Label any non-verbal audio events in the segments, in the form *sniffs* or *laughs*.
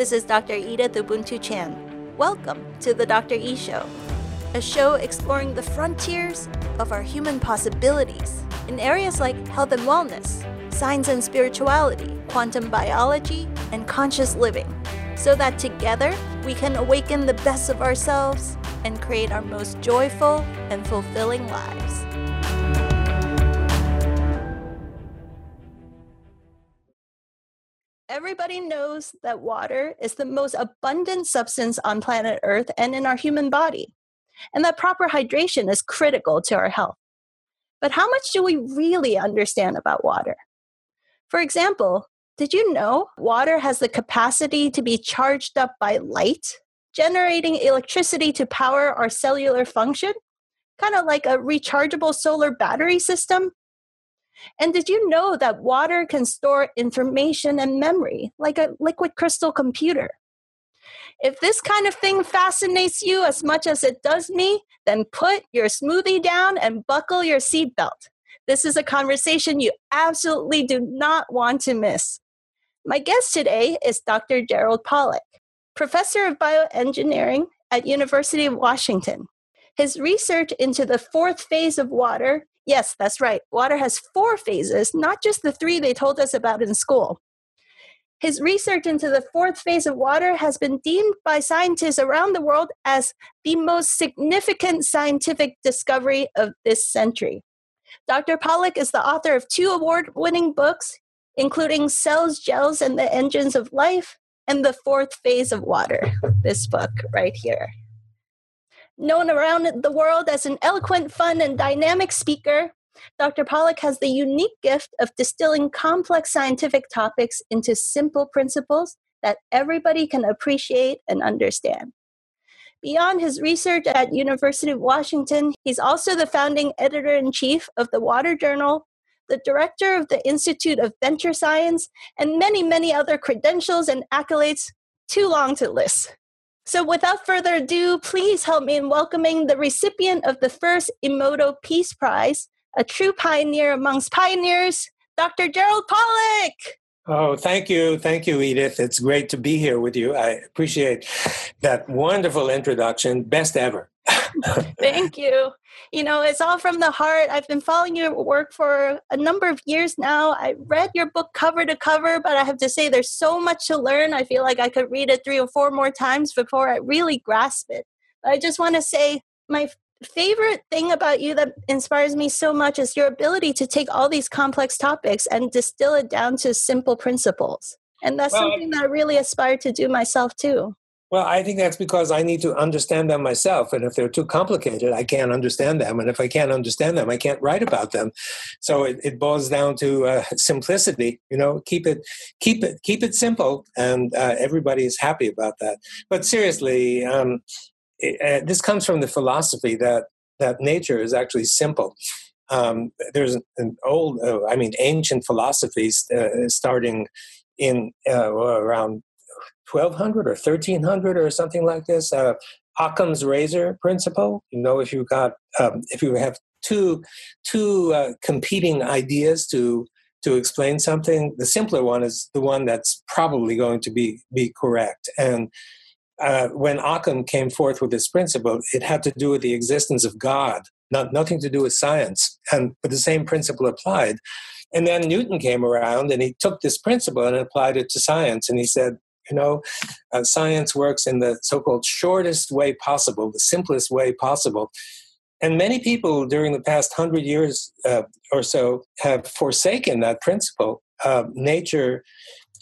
This is Dr. Edith Ubuntu Chan. Welcome to the Dr. E Show, a show exploring the frontiers of our human possibilities in areas like health and wellness, science and spirituality, quantum biology, and conscious living, so that together we can awaken the best of ourselves and create our most joyful and fulfilling lives. Everybody knows that water is the most abundant substance on planet Earth and in our human body, and that proper hydration is critical to our health. But how much do we really understand about water? For example, did you know water has the capacity to be charged up by light, generating electricity to power our cellular function? Kind of like a rechargeable solar battery system? And did you know that water can store information and memory like a liquid crystal computer? If this kind of thing fascinates you as much as it does me, then put your smoothie down and buckle your seatbelt. This is a conversation you absolutely do not want to miss. My guest today is Dr. Gerald Pollack, professor of bioengineering at University of Washington. His research into the fourth phase of water Yes, that's right. Water has four phases, not just the three they told us about in school. His research into the fourth phase of water has been deemed by scientists around the world as the most significant scientific discovery of this century. Dr. Pollack is the author of two award winning books, including Cells, Gels, and the Engines of Life, and The Fourth Phase of Water, this book right here. Known around the world as an eloquent, fun, and dynamic speaker, Dr. Pollack has the unique gift of distilling complex scientific topics into simple principles that everybody can appreciate and understand. Beyond his research at University of Washington, he's also the founding editor-in-chief of the Water Journal, the director of the Institute of Venture Science, and many, many other credentials and accolades too long to list. So, without further ado, please help me in welcoming the recipient of the first Emoto Peace Prize, a true pioneer amongst pioneers, Dr. Gerald Pollack. Oh, thank you. Thank you, Edith. It's great to be here with you. I appreciate that wonderful introduction. Best ever. *laughs* Thank you. You know, it's all from the heart. I've been following your work for a number of years now. I read your book cover to cover, but I have to say there's so much to learn. I feel like I could read it three or four more times before I really grasp it. But I just want to say my favorite thing about you that inspires me so much is your ability to take all these complex topics and distill it down to simple principles. And that's well, something that I really aspire to do myself too. Well, I think that's because I need to understand them myself. And if they're too complicated, I can't understand them. And if I can't understand them, I can't write about them. So it, it boils down to uh, simplicity. You know, keep it, keep it, keep it simple, and uh, everybody is happy about that. But seriously, um, it, uh, this comes from the philosophy that that nature is actually simple. Um, there's an old, uh, I mean, ancient philosophies uh, starting in uh, around 1200 or 1300 or something like this. Uh, Occam's razor principle. You know, if you got um, if you have two two uh, competing ideas to to explain something, the simpler one is the one that's probably going to be be correct. And uh, when Occam came forth with this principle, it had to do with the existence of God, not nothing to do with science. And but the same principle applied. And then Newton came around and he took this principle and applied it to science. And he said, you know, uh, science works in the so called shortest way possible, the simplest way possible. And many people during the past hundred years uh, or so have forsaken that principle. Uh, nature,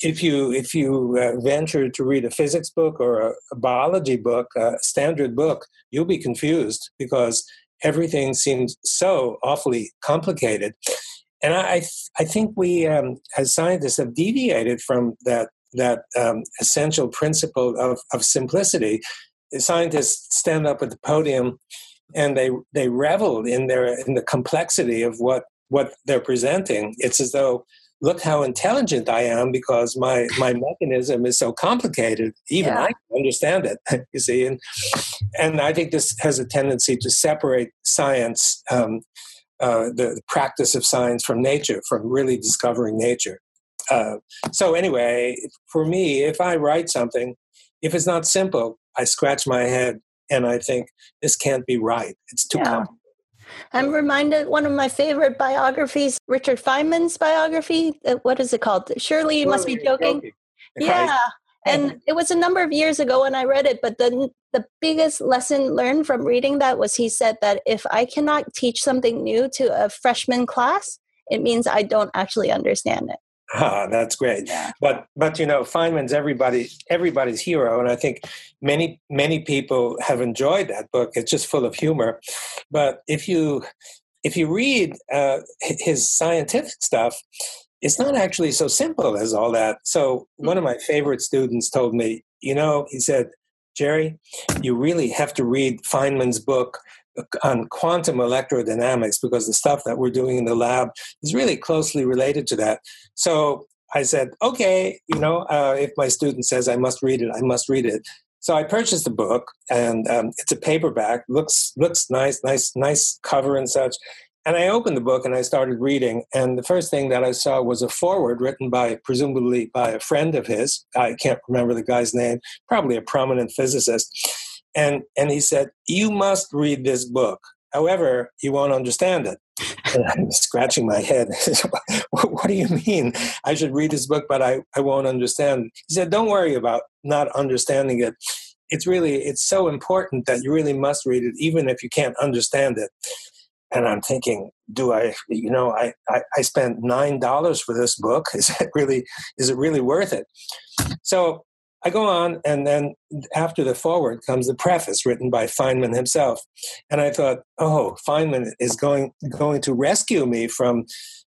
if you if you uh, venture to read a physics book or a, a biology book, a standard book, you'll be confused because everything seems so awfully complicated. And I, I think we, um, as scientists, have deviated from that that um, essential principle of, of simplicity. Scientists stand up at the podium and they they revel in their in the complexity of what what they're presenting. It's as though look how intelligent I am because my my mechanism is so complicated. Even yeah. I can understand it. *laughs* You see, and and I think this has a tendency to separate science, um, uh, the, the practice of science, from nature, from really discovering nature. Uh, so anyway, for me, if I write something, if it's not simple, I scratch my head and I think this can't be right. It's too yeah. complicated. I'm reminded one of my favorite biographies, Richard Feynman's biography. Uh, what is it called? Surely you must be joking. joking. Yeah. And it was a number of years ago when I read it, but the the biggest lesson learned from reading that was he said that if I cannot teach something new to a freshman class, it means I don't actually understand it. Ah, that's great. Yeah. But but you know, Feynman's everybody everybody's hero, and I think many many people have enjoyed that book. It's just full of humor. But if you if you read uh, his scientific stuff, it's not actually so simple as all that. So one of my favorite students told me, you know, he said, Jerry, you really have to read Feynman's book on quantum electrodynamics because the stuff that we're doing in the lab is really closely related to that. So I said, okay, you know, uh, if my student says I must read it, I must read it. So I purchased the book, and um, it's a paperback. looks looks nice, nice, nice cover and such. And I opened the book and I started reading. And the first thing that I saw was a foreword written by, presumably by a friend of his. I can't remember the guy's name, probably a prominent physicist. And, and he said, You must read this book. However, you won't understand it. And I'm *laughs* scratching my head. *laughs* what do you mean? I should read this book, but I, I won't understand. He said, Don't worry about not understanding it. It's really, it's so important that you really must read it, even if you can't understand it and I'm thinking, do I, you know, I, I, I spent nine dollars for this book. *laughs* Is it really, is it really worth it? So I go on, and then after the foreword comes the preface written by Feynman himself, and I thought, oh, Feynman is going going to rescue me from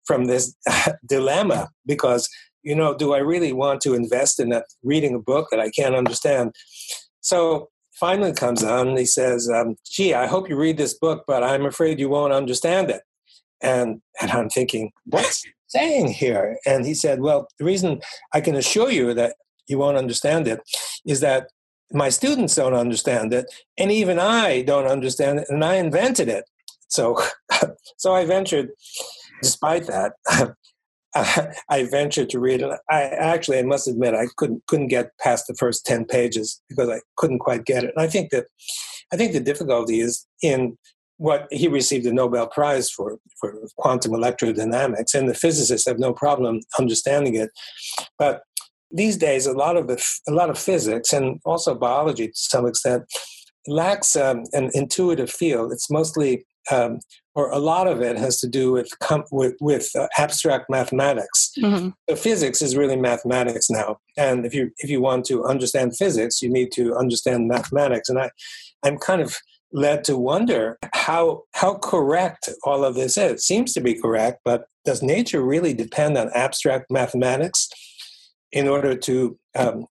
from this *laughs* dilemma because you know, do I really want to invest in that reading a book that I can't understand? So Feynman comes on and he says, um, gee, I hope you read this book, but I'm afraid you won't understand it. And, and I'm thinking, what's saying here? And he said, well, the reason I can assure you that you won't understand it is that my students don't understand it, and even I don't understand it, and I invented it. So, *laughs* so I ventured, despite that, *laughs* I ventured to read it. I actually, I must admit, I couldn't couldn't get past the first ten pages because I couldn't quite get it. And I think that, I think the difficulty is in what he received the Nobel Prize for for quantum electrodynamics, and the physicists have no problem understanding it. But these days, a lot of the a lot of physics and also biology to some extent lacks um, an intuitive feel. It's mostly um, or a lot of it has to do with with, with uh, abstract mathematics. Mm-hmm. So physics is really mathematics now, and if you if you want to understand physics, you need to understand mathematics. And I, I'm kind of led to wonder how how correct all of this is. It seems to be correct, but does nature really depend on abstract mathematics in order to um,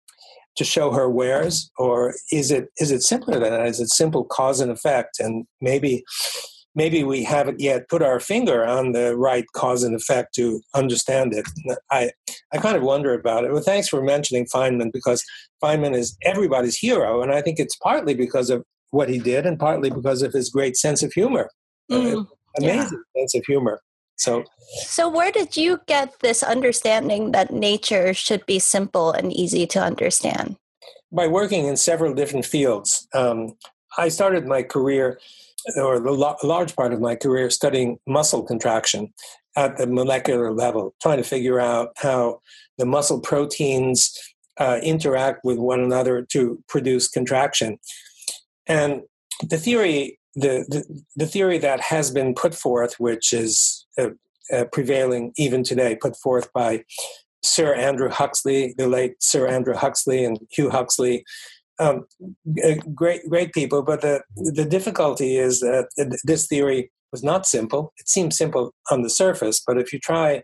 to show her wares, or is it is it simpler than that? Is it simple cause and effect? And maybe maybe we haven't yet put our finger on the right cause and effect to understand it. I, I kind of wonder about it. Well, thanks for mentioning Feynman because Feynman is everybody's hero, and I think it's partly because of what he did and partly because of his great sense of humor. Mm, amazing yeah. sense of humor. So, so where did you get this understanding that nature should be simple and easy to understand? By working in several different fields. Um, I started my career or the lo- large part of my career studying muscle contraction at the molecular level, trying to figure out how the muscle proteins uh, interact with one another to produce contraction. And the theory, the, the, the theory that has been put forth, which is uh, uh, prevailing even today, put forth by Sir Andrew Huxley, the late Sir Andrew Huxley and Hugh Huxley, um, great great people, but the the difficulty is that this theory was not simple. It seems simple on the surface, but if you try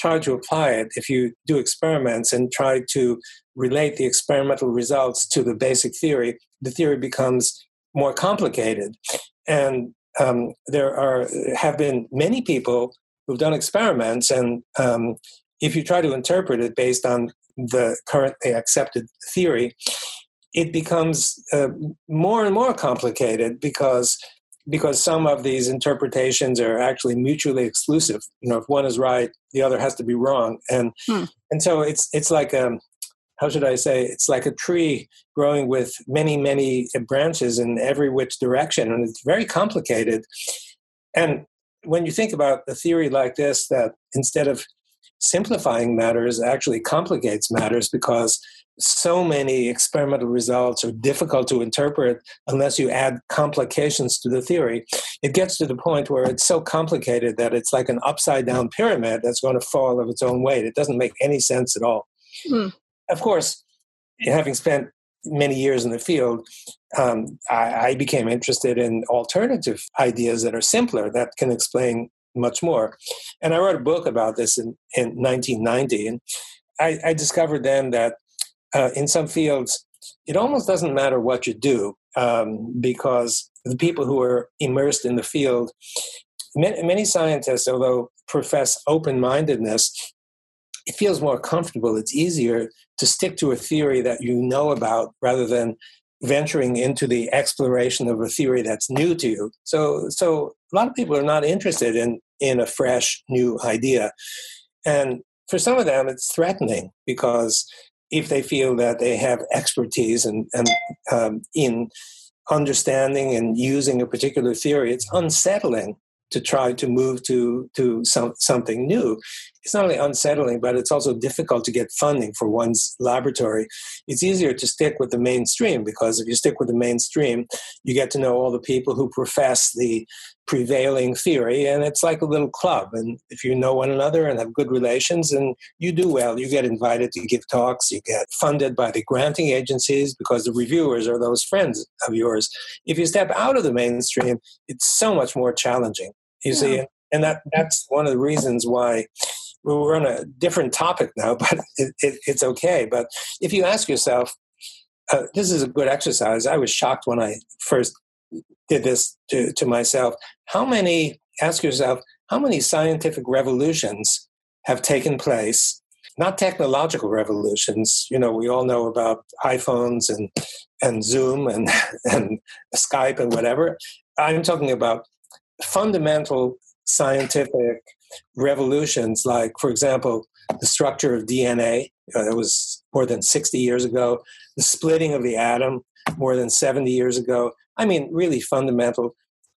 try to apply it, if you do experiments and try to relate the experimental results to the basic theory, the theory becomes more complicated. And um, there are have been many people who've done experiments, and um, if you try to interpret it based on the currently accepted theory, it becomes uh, more and more complicated because because some of these interpretations are actually mutually exclusive. You know, if one is right, the other has to be wrong, and hmm. and so it's it's like um, how should I say? It's like a tree growing with many many branches in every which direction, and it's very complicated. And when you think about a theory like this, that instead of simplifying matters, actually complicates matters because so many experimental results are difficult to interpret unless you add complications to the theory. It gets to the point where it's so complicated that it's like an upside down pyramid that's going to fall of its own weight. It doesn't make any sense at all. Hmm. Of course, having spent many years in the field, um, I, I became interested in alternative ideas that are simpler that can explain much more. And I wrote a book about this in, in 1990. And I, I discovered then that uh, in some fields, it almost doesn't matter what you do um, because the people who are immersed in the field, many, many scientists, although profess open mindedness, it feels more comfortable. It's easier to stick to a theory that you know about rather than venturing into the exploration of a theory that's new to you. So, so a lot of people are not interested in in a fresh new idea, and for some of them, it's threatening because if they feel that they have expertise and, and um, in understanding and using a particular theory, it's unsettling to try to move to to some, something new. It's not only unsettling, but it's also difficult to get funding for one's laboratory. It's easier to stick with the mainstream because if you stick with the mainstream, you get to know all the people who profess the prevailing theory, and it's like a little club. And if you know one another and have good relations, and you do well, you get invited to give talks, you get funded by the granting agencies because the reviewers are those friends of yours. If you step out of the mainstream, it's so much more challenging. You yeah. see, and that that's one of the reasons why we're on a different topic now, *laughs* but it, it, it's okay. But if you ask yourself, uh, this is a good exercise. I was shocked when I first did this to, to myself. How many, ask yourself, how many scientific revolutions have taken place? Not technological revolutions. You know, we all know about iPhones and, and Zoom and, *laughs* and Skype and whatever. I'm talking about fundamental scientific revolutions, like, for example, the structure of DNA, uh, it was more than 60 years ago, the splitting of the atom more than 70 years ago. I mean, really fundamental.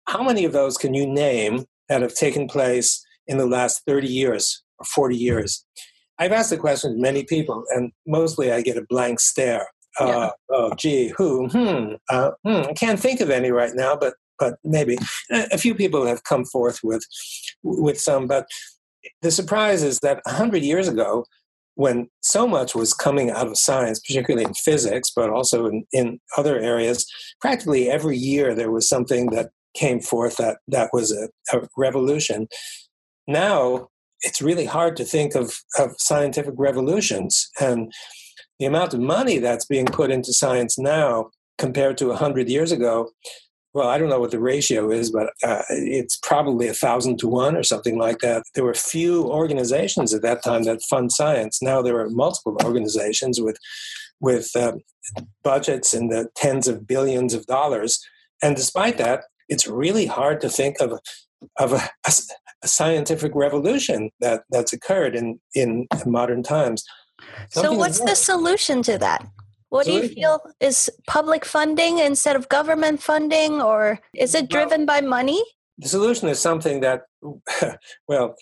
How many of those can you name that have taken place in the last 30 years or 40 years? I've asked the question to many people, and mostly I get a blank stare. Uh, yeah. oh, gee, who? Hmm, uh, hmm, I can't think of any right now, but but maybe a few people have come forth with with some. But the surprise is that hundred years ago, when so much was coming out of science, particularly in physics, but also in, in other areas, practically every year there was something that came forth that that was a, a revolution. Now it's really hard to think of, of scientific revolutions and the amount of money that's being put into science now compared to 100 years ago well, I don't know what the ratio is, but uh, it's probably a thousand to one or something like that. There were few organizations at that time that fund science. Now there are multiple organizations with with uh, budgets in the tens of billions of dollars, and despite that, it's really hard to think of of a, a, a scientific revolution that that's occurred in in modern times. Something so, what's the solution to that? What do you feel is public funding instead of government funding, or is it driven well, by money? The solution is something that, *laughs* well,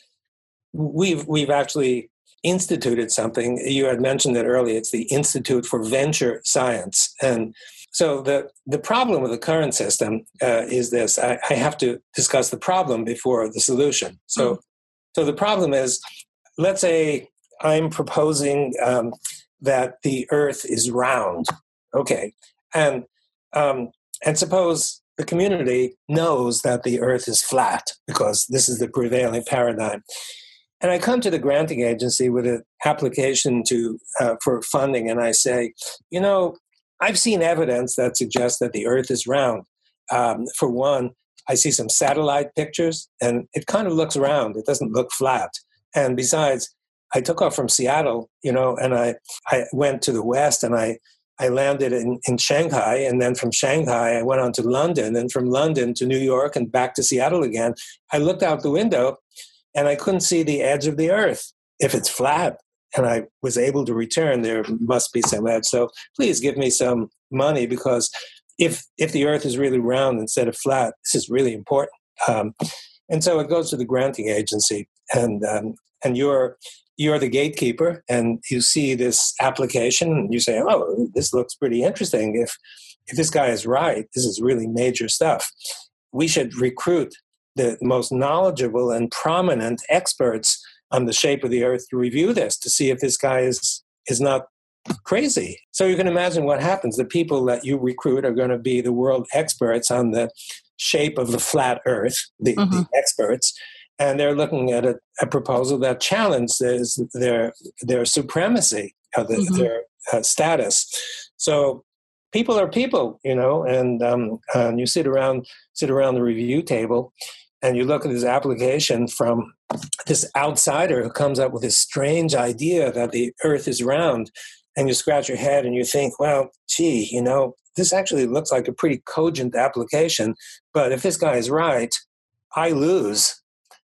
we've we've actually instituted something. You had mentioned it earlier. It's the Institute for Venture Science, and so the the problem with the current system uh, is this. I, I, have to discuss the problem before the solution. So, mm. so the problem is, let's say I'm proposing. Um, that the earth is round. Okay. And, um, and suppose the community knows that the earth is flat because this is the prevailing paradigm. And I come to the granting agency with an application to, uh, for funding, and I say, you know, I've seen evidence that suggests that the earth is round. Um, for one, I see some satellite pictures, and it kind of looks round, it doesn't look flat. And besides, I took off from Seattle, you know, and I, I went to the West and I I landed in, in Shanghai, and then from Shanghai, I went on to London, and from London to New York and back to Seattle again. I looked out the window and I couldn't see the edge of the earth. If it's flat and I was able to return, there must be some edge. So please give me some money because if if the earth is really round instead of flat, this is really important. Um, and so it goes to the granting agency, and um, and you're you're the gatekeeper and you see this application and you say, oh, this looks pretty interesting. If, if this guy is right, this is really major stuff. We should recruit the most knowledgeable and prominent experts on the shape of the earth to review this to see if this guy is, is not crazy. So you can imagine what happens. The people that you recruit are going to be the world experts on the shape of the flat earth, the, mm-hmm. the experts and they're looking at a, a proposal that challenges their their supremacy, uh, the, mm-hmm. their uh, status. So people are people, you know, and um, and you sit around sit around the review table, and you look at this application from this outsider who comes up with this strange idea that the Earth is round, and you scratch your head and you think, well, gee, you know, this actually looks like a pretty cogent application, but if this guy is right, I lose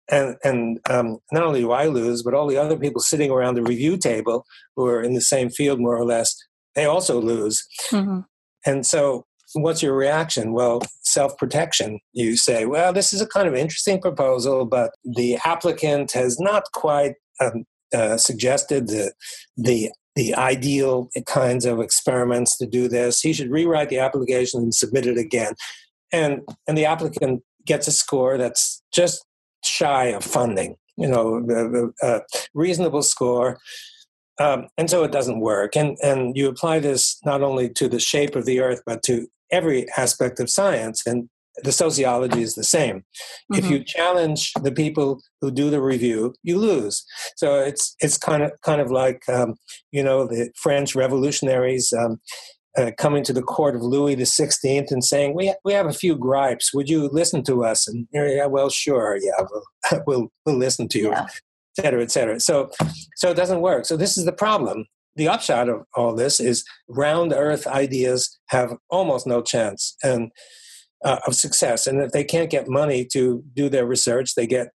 and and um, not only do I lose, but all the other people sitting around the review table who are in the same field more or less, they also lose. Mm-hmm. And so, what's your reaction? Well, self protection. You say, well, this is a kind of interesting proposal, but the applicant has not quite um, uh, suggested the the the ideal kinds of experiments to do this. He should rewrite the application and submit it again. And and the applicant gets a score that's just shy of funding, you know, a, reasonable score. Um, and so it doesn't work. And, and you apply this not only to the shape of the earth, but to every aspect of science. And the sociology is the same. Mm-hmm. If you challenge the people who do the review, you lose. So it's it's kind of kind of like um, you know the French revolutionaries. Um, uh, coming to the court of Louis the Sixteenth and saying, "We we have a few gripes. Would you listen to us?" And yeah, well, sure, yeah, we'll *laughs* we'll, we'll listen to you, yeah. et cetera, et cetera. So so it doesn't work. So this is the problem. The upshot of all this is round Earth ideas have almost no chance and uh, of success. And if they can't get money to do their research, they get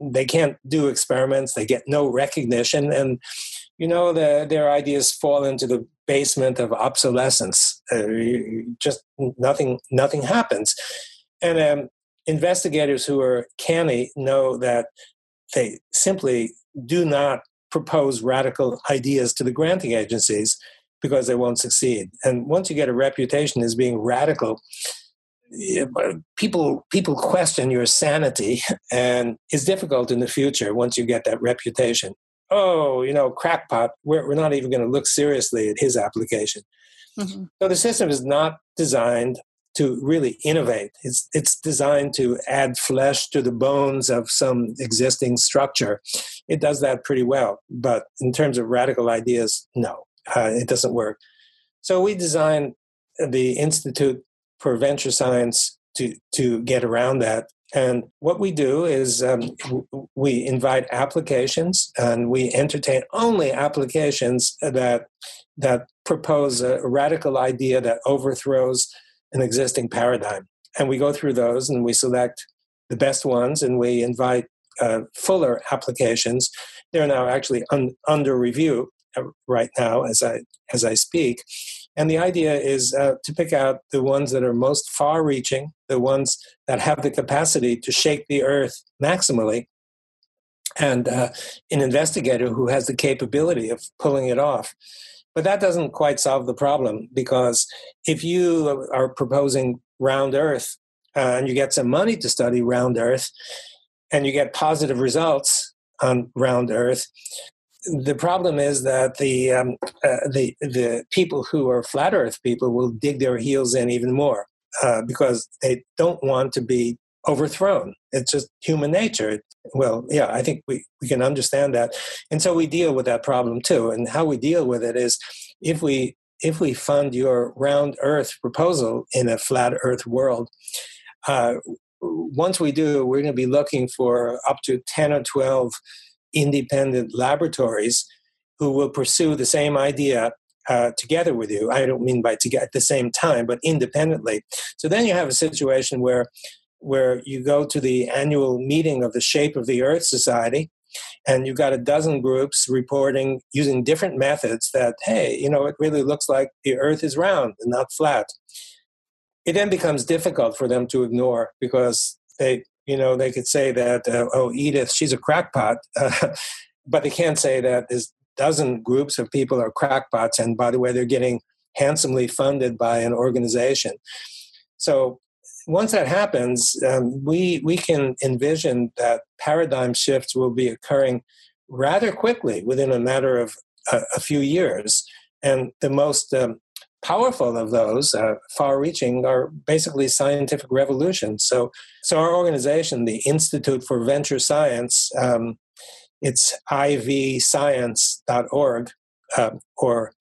they can't do experiments. They get no recognition, and you know the, their ideas fall into the basement of obsolescence. Uh, just nothing, nothing happens. And um, investigators who are canny know that they simply do not propose radical ideas to the granting agencies because they won't succeed. And once you get a reputation as being radical, people people question your sanity, *laughs* and it's difficult in the future once you get that reputation oh, you know, crackpot, we're, we're not even going to look seriously at his application. Mm-hmm. So the system is not designed to really innovate. It's, it's designed to add flesh to the bones of some existing structure. It does that pretty well, but in terms of radical ideas, no, uh, it doesn't work. So we designed the Institute for Venture Science to, to get around that and what we do is um, we invite applications and we entertain only applications that that propose a radical idea that overthrows an existing paradigm. And we go through those and we select the best ones and we invite uh, fuller applications. They're now actually un- under review uh, right now as I as I speak. And the idea is uh, to pick out the ones that are most far reaching, the ones that have the capacity to shake the earth maximally, and uh, an investigator who has the capability of pulling it off. But that doesn't quite solve the problem because if you are proposing round earth uh, and you get some money to study round earth and you get positive results on round earth, the problem is that the um, uh, the the people who are flat Earth people will dig their heels in even more uh, because they don't want to be overthrown. It's just human nature. Well, yeah, I think we, we can understand that, and so we deal with that problem too. And how we deal with it is if we if we fund your round Earth proposal in a flat Earth world. Uh, once we do, we're going to be looking for up to 10 or 12 independent laboratories who will pursue the same idea uh, together with you. I don't mean by together at the same time, but independently. So then you have a situation where where you go to the annual meeting of the Shape of the Earth Society, and you've got a dozen groups reporting using different methods that hey, you know, it really looks like the Earth is round and not flat. It then becomes difficult for them to ignore because they, you know, they could say that uh, oh, Edith, she's a crackpot. Uh, *laughs* but they can't say that there's dozen groups of people are crackpots, and by the way, they're getting handsomely funded by an organization. So once that happens, um, we we can envision that paradigm shifts will be occurring rather quickly within a matter of a, a few years, and the most um, powerful of those, uh, far-reaching, are basically scientific revolutions. So, so our organization, the Institute for Venture Science, um, it's ivscience.org, uh, or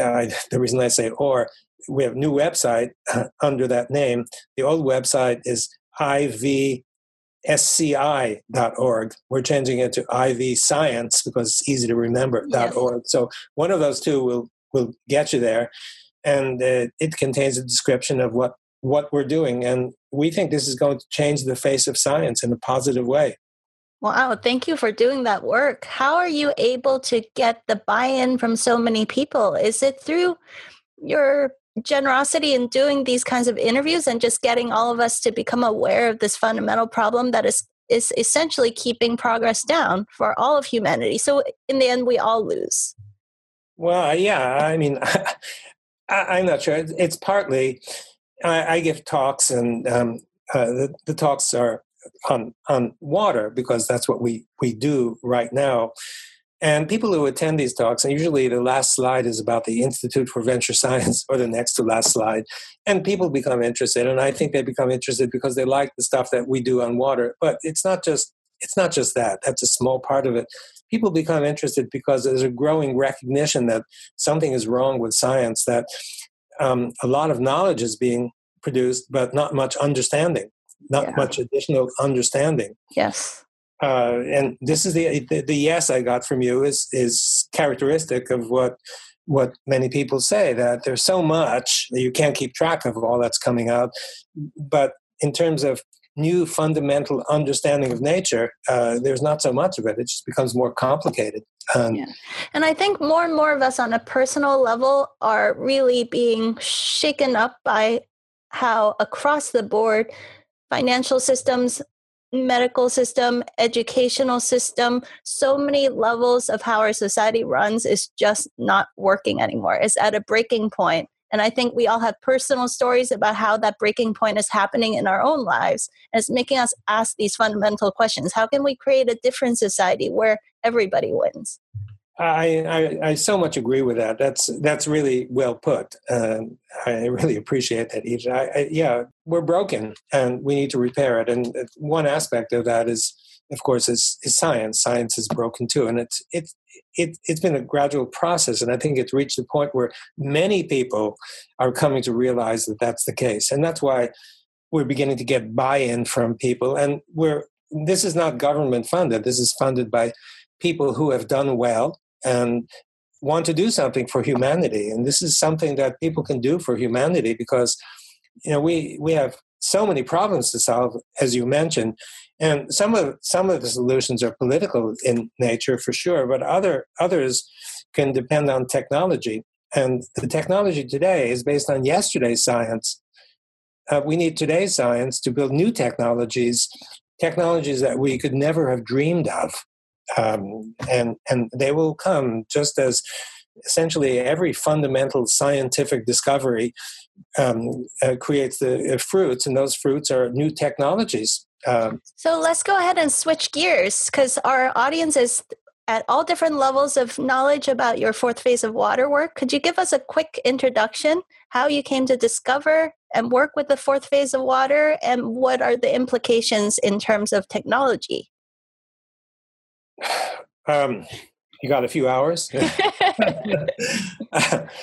uh, *laughs* the reason I say or, we have a new website uh, under that name. The old website is ivsci.org. We're changing it to ivscience because it's easy to remember yes. .org. So one of those two will will get you there, and uh, it contains a description of what what we're doing, and we think this is going to change the face of science in a positive way. Wow, thank you for doing that work. How are you able to get the buy in from so many people? Is it through your generosity in doing these kinds of interviews and just getting all of us to become aware of this fundamental problem that is is essentially keeping progress down for all of humanity. So in the end, we all lose. Well, yeah, I mean, *laughs* I, am not sure. It's partly I, I give talks, and um, uh, the, the talks are on on water because that's what we we do right now. And people who attend these talks, and usually the last slide is about the Institute for Venture *laughs* Science, or the next to last slide, and people become interested. And I think they become interested because they like the stuff that we do on water. But it's not just it's not just that. That's a small part of it. People become interested because there's a growing recognition that something is wrong with science. That um, a lot of knowledge is being produced, but not much understanding not yeah. much additional understanding. Yes. Uh, and this is the, the, the yes I got from you is is characteristic of what what many people say that there's so much that you can't keep track of all that's coming out. But in terms of new fundamental understanding of nature, uh, there's not so much of it. It just becomes more complicated. Um, yeah. And I think more and more of us on a personal level are really being shaken up by how across the board financial systems medical system educational system so many levels of how our society runs is just not working anymore it's at a breaking point and i think we all have personal stories about how that breaking point is happening in our own lives and it's making us ask these fundamental questions how can we create a different society where everybody wins I, I, I, so much agree with that. That's that's really well put. Um, I really appreciate that, Edith. I, I, yeah, we're broken and we need to repair it. And one aspect of that is, of course, is, is science. Science is broken too, and it's it's it, it's been a gradual process. And I think it's reached a point where many people are coming to realize that that's the case, and that's why we're beginning to get buy-in from people. And we're this is not government funded. This is funded by people who have done well and want to do something for humanity. And this is something that people can do for humanity because you know we we have so many problems to solve, as you mentioned, and some of some of the solutions are political in nature for sure, but other others can depend on technology. And the technology today is based on yesterday's science. Uh, we need today's science to build new technologies, technologies that we could never have dreamed of um, and and they will come just as essentially every fundamental scientific discovery um, uh, creates the uh, fruits, and those fruits are new technologies. Um, so let's go ahead and switch gears because our audience is at all different levels of knowledge about your fourth phase of water work. Could you give us a quick introduction, how you came to discover and work with the fourth phase of water, and what are the implications in terms of technology? *sighs* Um, you got a few hours? *laughs*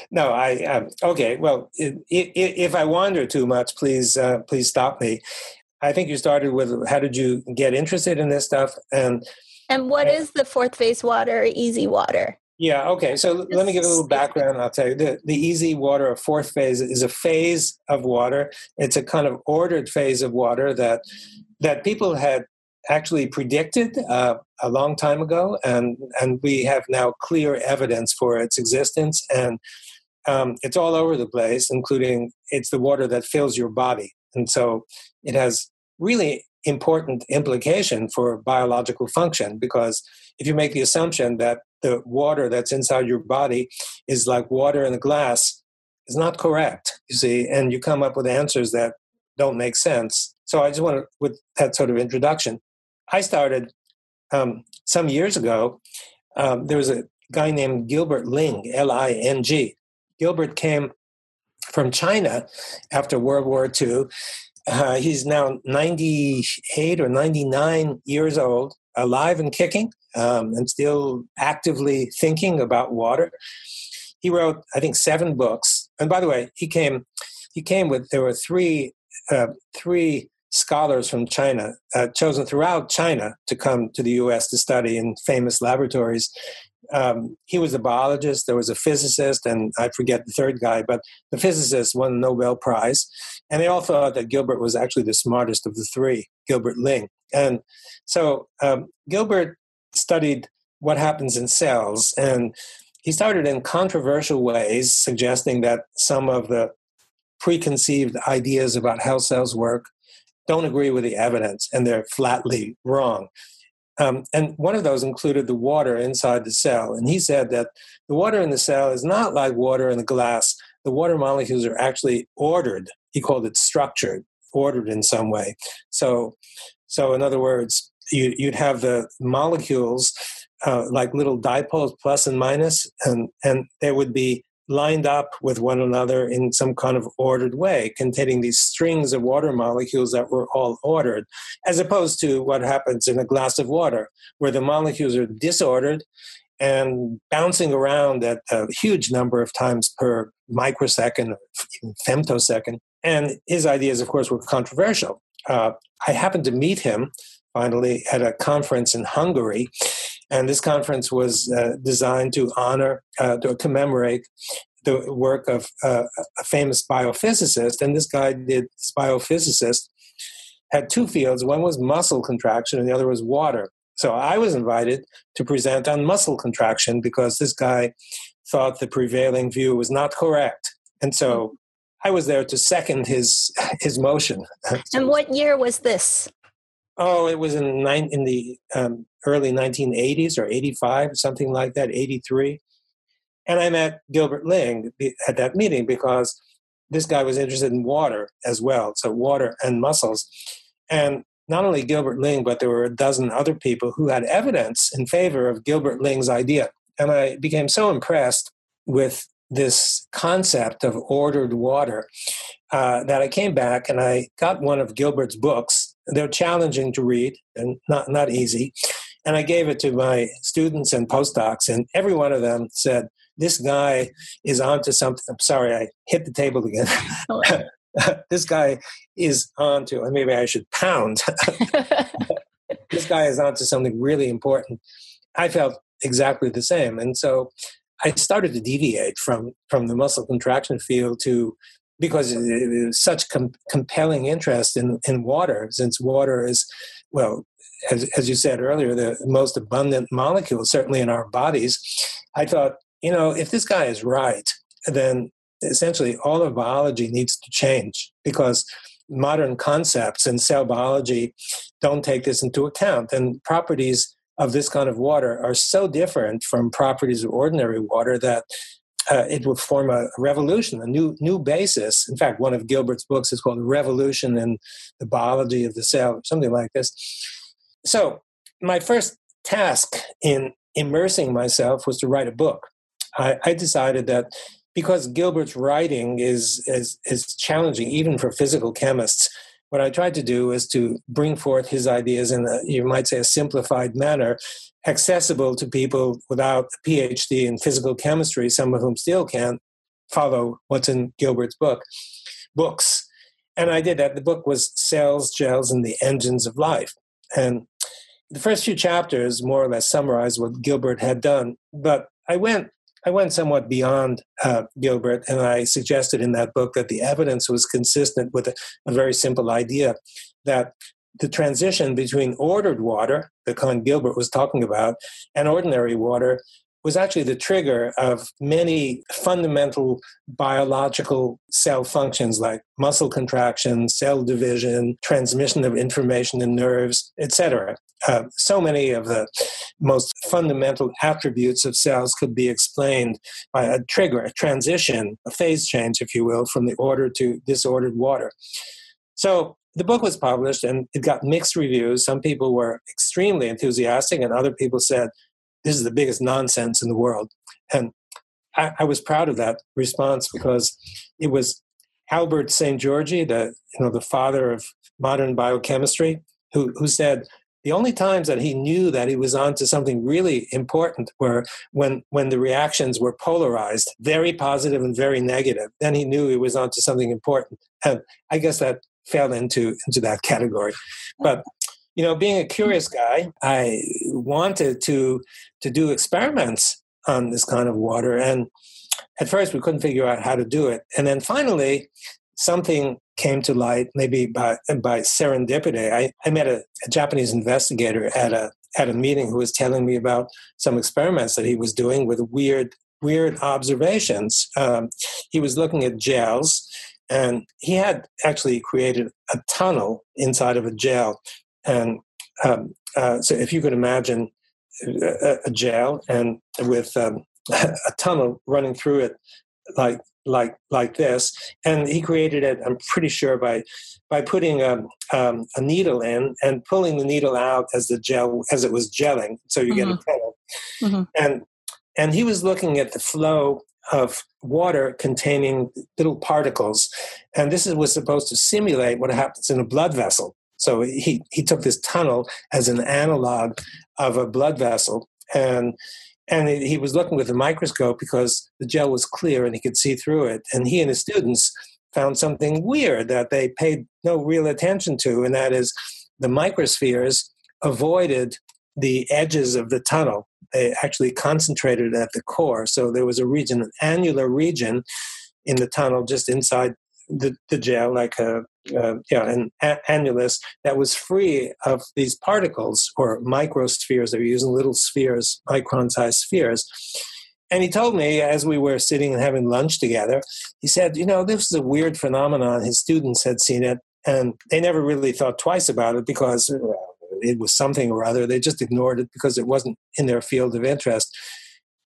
no, I um, okay. Well, if, if, I wander too much, please uh, please stop me. I think you started with how did you get interested in this stuff, and and what is the fourth phase water, EZ water? Yeah, okay. So let me give a little background. I'll tell you. The, the EZ water, a fourth phase, is a phase of water. It's a kind of ordered phase of water that that people had actually predicted uh, a long time ago, and and we have now clear evidence for its existence, and um, it's all over the place, including it's the water that fills your body, and so it has really important implication for biological function because if you make the assumption that the water that's inside your body is like water in a glass is not correct you see and you come up with answers that don't make sense. So i just want to with that sort of introduction i started um, some years ago um, there was a guy named gilbert ling l-i-n-g gilbert came from china after world war ii uh, he's now 98 or 99 years old alive and kicking um, and still actively thinking about water. He wrote, I think, seven books. And by the way, he came he came with there were three uh, three scholars from China uh, chosen throughout China to come to the U.S. to study in famous laboratories. Um, he was a biologist. There was a physicist, and I forget the third guy, but the physicist won the Nobel Prize, and they all thought that Gilbert was actually the smartest of the three, Gilbert Ling. And so um, Gilbert studied what happens in cells, and he started in controversial ways, suggesting that some of the preconceived ideas about how cells work don't agree with the evidence and they're flatly wrong. Um, and one of those included the water inside the cell. And he said that the water in the cell is not like water in the glass. The water molecules are actually ordered. He called it structured, ordered in some way. So, so in other words, you, would have the molecules uh, like little dipoles, plus and minus, and and they would be lined up with one another in some kind of ordered way, containing these strings of water molecules that were all ordered, as opposed to what happens in a glass of water, where the molecules are disordered and bouncing around at a huge number of times per microsecond or even femtosecond. And his ideas, of course, were controversial. Uh, I happened to meet him finally at a conference in Hungary. And this conference was uh, designed to honor, uh, to commemorate the work of uh, a famous biophysicist. And this guy did, this biophysicist had two fields. One was muscle contraction, and the other was water. So I was invited to present on muscle contraction because this guy thought the prevailing view was not correct. And so I was there to second his his motion. *laughs* And what year was this? Oh, it was in nine, in the um, early 1980s or 85, something like that, 83. And I met Gilbert Ling at that meeting because this guy was interested in water as well, so water and muscles. And not only Gilbert Ling, but there were a dozen other people who had evidence in favor of Gilbert Ling's idea. And I became so impressed with this concept of ordered water uh, that I came back and I got one of Gilbert's books they're challenging to read and not, not easy. And I gave it to my students and postdocs, and every one of them said, This guy is onto something. I'm sorry, I hit the table again. Oh. *laughs* this guy is onto, and maybe I should pound. *laughs* this guy is onto something really important. I felt exactly the same. And so I started to deviate from, from the muscle contraction field to because it such com- compelling interest in, in water, since water is, well, as, as you said earlier, the most abundant molecule, certainly in our bodies. I thought, you know, if this guy is right, then essentially all of biology needs to change because modern concepts in cell biology don't take this into account. And properties of this kind of water are so different from properties of ordinary water that uh, it will form a revolution, a new new basis. In fact, one of Gilbert's books is called "Revolution in the Biology of the Cell," something like this. So, my first task in immersing myself was to write a book. I, I decided that because Gilbert's writing is, is is challenging even for physical chemists, what I tried to do is to bring forth his ideas in a, you might say, a simplified manner accessible to people without a PhD in physical chemistry, some of whom still can't follow what's in Gilbert's book, books. And I did that. The book was Cells, Gels, and the Engines of Life. And the first few chapters more or less summarize what Gilbert had done, but I went I went somewhat beyond uh, Gilbert, and I suggested in that book that the evidence was consistent with a, a very simple idea that the transition between ordered water, the kind Gilbert was talking about, and ordinary water was actually the trigger of many fundamental biological cell functions like muscle contraction, cell division, transmission of information in nerves, etc. Uh, so many of the most fundamental attributes of cells could be explained by a trigger, a transition, a phase change, if you will, from the ordered to disordered water. So the book was published and it got mixed reviews. Some people were extremely enthusiastic, and other people said, this is the biggest nonsense in the world. And I, I was proud of that response because it was Albert Szent-Györgyi, the you know the father of modern biochemistry, who who said the only times that he knew that he was onto something really important were when when the reactions were polarized, very positive and very negative. Then he knew he was onto something important, and I guess that fell into into that category. But you know, being a curious guy, I wanted to to do experiments on this kind of water, and at first we couldn't figure out how to do it, and then finally something came to light, maybe by by serendipity. I, I met a, a Japanese investigator at a at a meeting who was telling me about some experiments that he was doing with weird weird observations. Um, he was looking at gels, and he had actually created a tunnel inside of a gel and um, uh, so if you could imagine a, a jail and with um, *laughs* a tunnel running through it like like like this and he created it i'm pretty sure by by putting a, um, a needle in and pulling the needle out as the gel as it was gelling so you mm-hmm. get a mm-hmm. tunnel mm-hmm. and and he was looking at the flow of water containing little particles and this was supposed to simulate what happens in a blood vessel so he, he took this tunnel as an analog of a blood vessel. And, and he was looking with a microscope because the gel was clear and he could see through it. And he and his students found something weird that they paid no real attention to, and that is the microspheres avoided the edges of the tunnel. They actually concentrated at the core. So there was a region, an annular region in the tunnel just inside the, the gel, like a uh, yeah, an a- annulus that was free of these particles or microspheres. They were using little spheres, micron-sized spheres. And he told me as we were sitting and having lunch together, he said, "You know, this is a weird phenomenon. His students had seen it, and they never really thought twice about it because it was something or other. They just ignored it because it wasn't in their field of interest."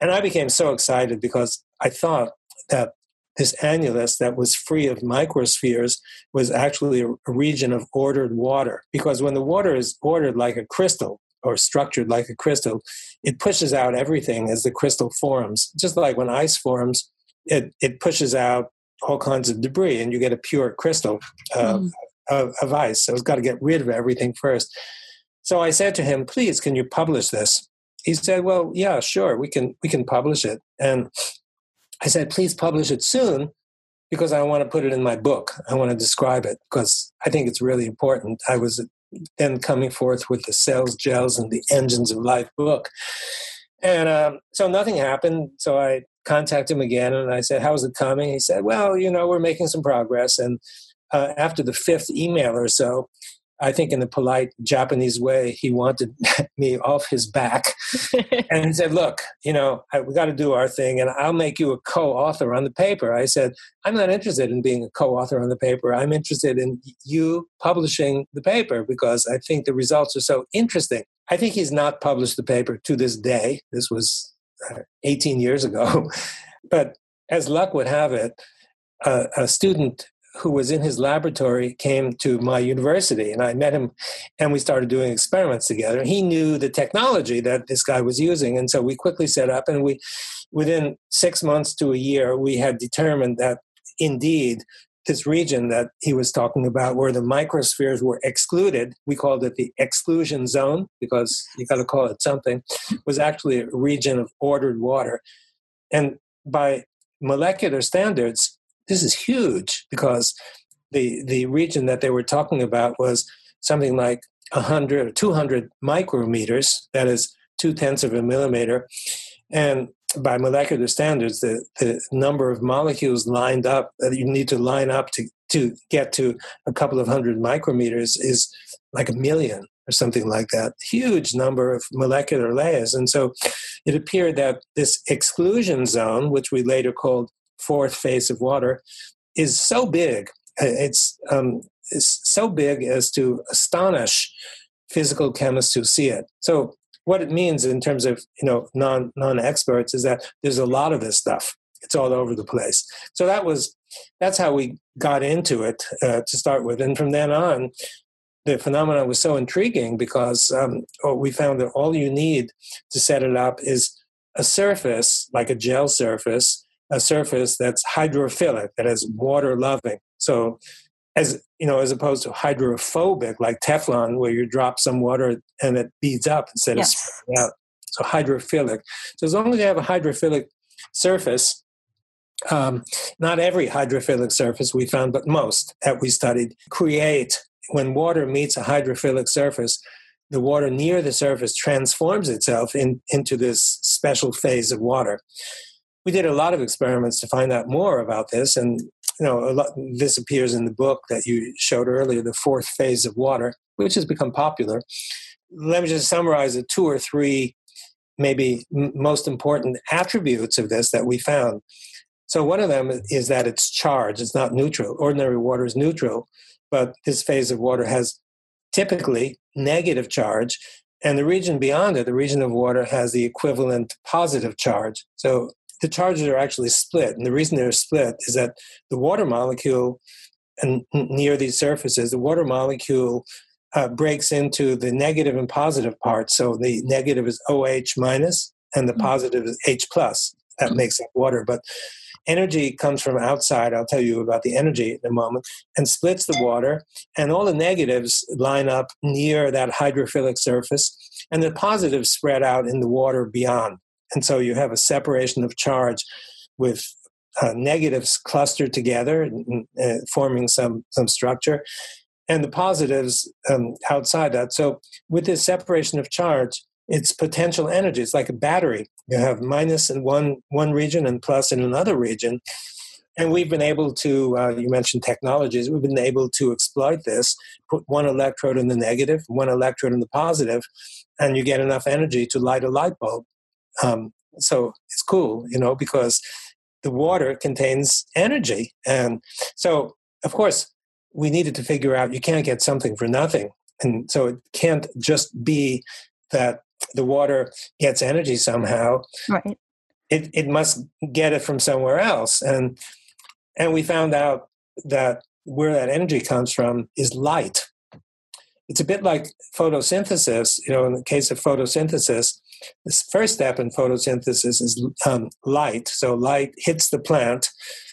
And I became so excited because I thought that this annulus that was free of microspheres was actually a, region of ordered water. Because when the water is ordered like a crystal, or structured like a crystal, it pushes out everything as the crystal forms. Just like when ice forms, it, it pushes out all kinds of debris and you get a pure crystal uh, mm. of, of, ice. So it's got to get rid of everything first. So I said to him, please, can you publish this? He said, well, yeah, sure, we can, we can publish it. And I said, please publish it soon because I want to put it in my book. I want to describe it because I think it's really important. I was then coming forth with the cells, gels, and the engines of life book. And um, so nothing happened. So I contacted him again and I said, How's it coming? He said, Well, you know, we're making some progress. And uh, after the fifth email or so, I think in the polite Japanese way, he wanted *laughs* me off his back. *laughs* and he said, Look, you know, I, we got to do our thing, and I'll make you a co author on the paper. I said, I'm not interested in being a co author on the paper. I'm interested in you publishing the paper because I think the results are so interesting. I think he's not published the paper to this day. This was uh, 18 years ago. *laughs* but as luck would have it, uh, a student who was in his laboratory came to my university and I met him and we started doing experiments together. He knew the technology that this guy was using. And so we quickly set up and we, within six months to a year, we had determined that indeed this region that he was talking about where the microspheres were excluded, we called it the exclusion zone because you got to call it something, was actually a region of ordered water. And by molecular standards, this is huge because the the region that they were talking about was something like 100 or 200 micrometers that is two tenths of a millimeter and by molecular standards, the, the number of molecules lined up that you need to line up to, to get to a couple of hundred micrometers is like a million or something like that. Huge number of molecular layers. And so it appeared that this exclusion zone, which we later called fourth phase of water, is so big. Uh, it's, um, it's so big as to astonish physical chemists who see it. So what it means in terms of you know non non experts is that there's a lot of this stuff. It's all over the place. So that was that's how we got into it uh, to start with, and from then on, the phenomenon was so intriguing because um, we found that all you need to set it up is a surface like a gel surface, a surface that's hydrophilic, that is water loving. So as you know, as opposed to hydrophobic like Teflon, where you drop some water and it beads up instead yes. of spreading out. So hydrophilic. So as long as you have a hydrophilic surface, um, not every hydrophilic surface we found, but most that we studied create when water meets a hydrophilic surface. The water near the surface transforms itself in, into this special phase of water. We did a lot of experiments to find out more about this, and you know, lot, this appears in the book that you showed earlier, the fourth phase of water, which has become popular. Let me just summarize the two or three, maybe m- most important attributes of this that we found. So one of them is that it's charged; it's not neutral. Ordinary water is neutral, but this phase of water has typically negative charge, and the region beyond it, the region of water, has the equivalent positive charge. So the charges are actually split. And the reason they're split is that the water molecule and near these surfaces, the water molecule uh, breaks into the negative and positive parts. So the negative is OH minus and the mm-hmm. positive is H plus. That makes it water. But energy comes from outside. I'll tell you about the energy in a moment, and splits the water. And all the negatives line up near that hydrophilic surface, and the positives spread out in the water beyond. And so you have a separation of charge with uh, negatives clustered together, uh, forming some, some structure, and the positives um, outside that. So with this separation of charge, it's potential energy. It's like a battery. You have minus in one, one region and plus in another region. And we've been able to, uh, you mentioned technologies, we've been able to exploit this, put one electrode in the negative, one electrode in the positive, and you get enough energy to light a light bulb. Um, so it's cool, you know, because the water contains energy. And so, of course, we needed to figure out you can't get something for nothing. And so it can't just be that the water gets energy somehow. Right. It, it must get it from somewhere else. And, and we found out that where that energy comes from is light. It's a bit like photosynthesis. You know, in the case of photosynthesis, this first step in photosynthesis is um, light. So light hits the plant,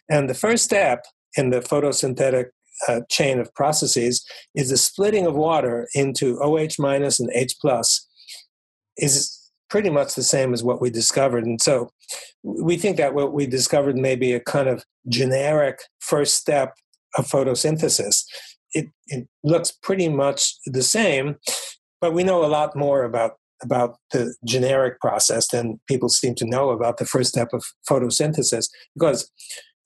and the first step in the photosynthetic uh, chain of processes is the splitting of water into OH minus and H plus. Is pretty much the same as what we discovered, and so we think that what we discovered may be a kind of generic first step of photosynthesis. It, it looks pretty much the same, but we know a lot more about about the generic process than people seem to know about the first step of photosynthesis. Because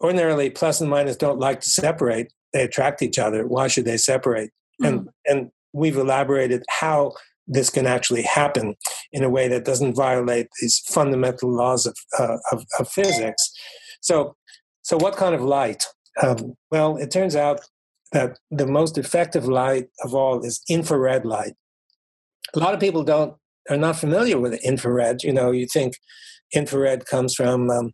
ordinarily plus and minus don't like to separate. They attract each other. Why should they separate? Mm. and and we've elaborated how this can actually happen in a way that doesn't violate these fundamental laws of, uh, of, of, physics. So so what kind of light? Um, well it turns out that the most effective light of all is infrared light. A lot of people don't are not familiar with infrared, you know, you think infrared comes from um,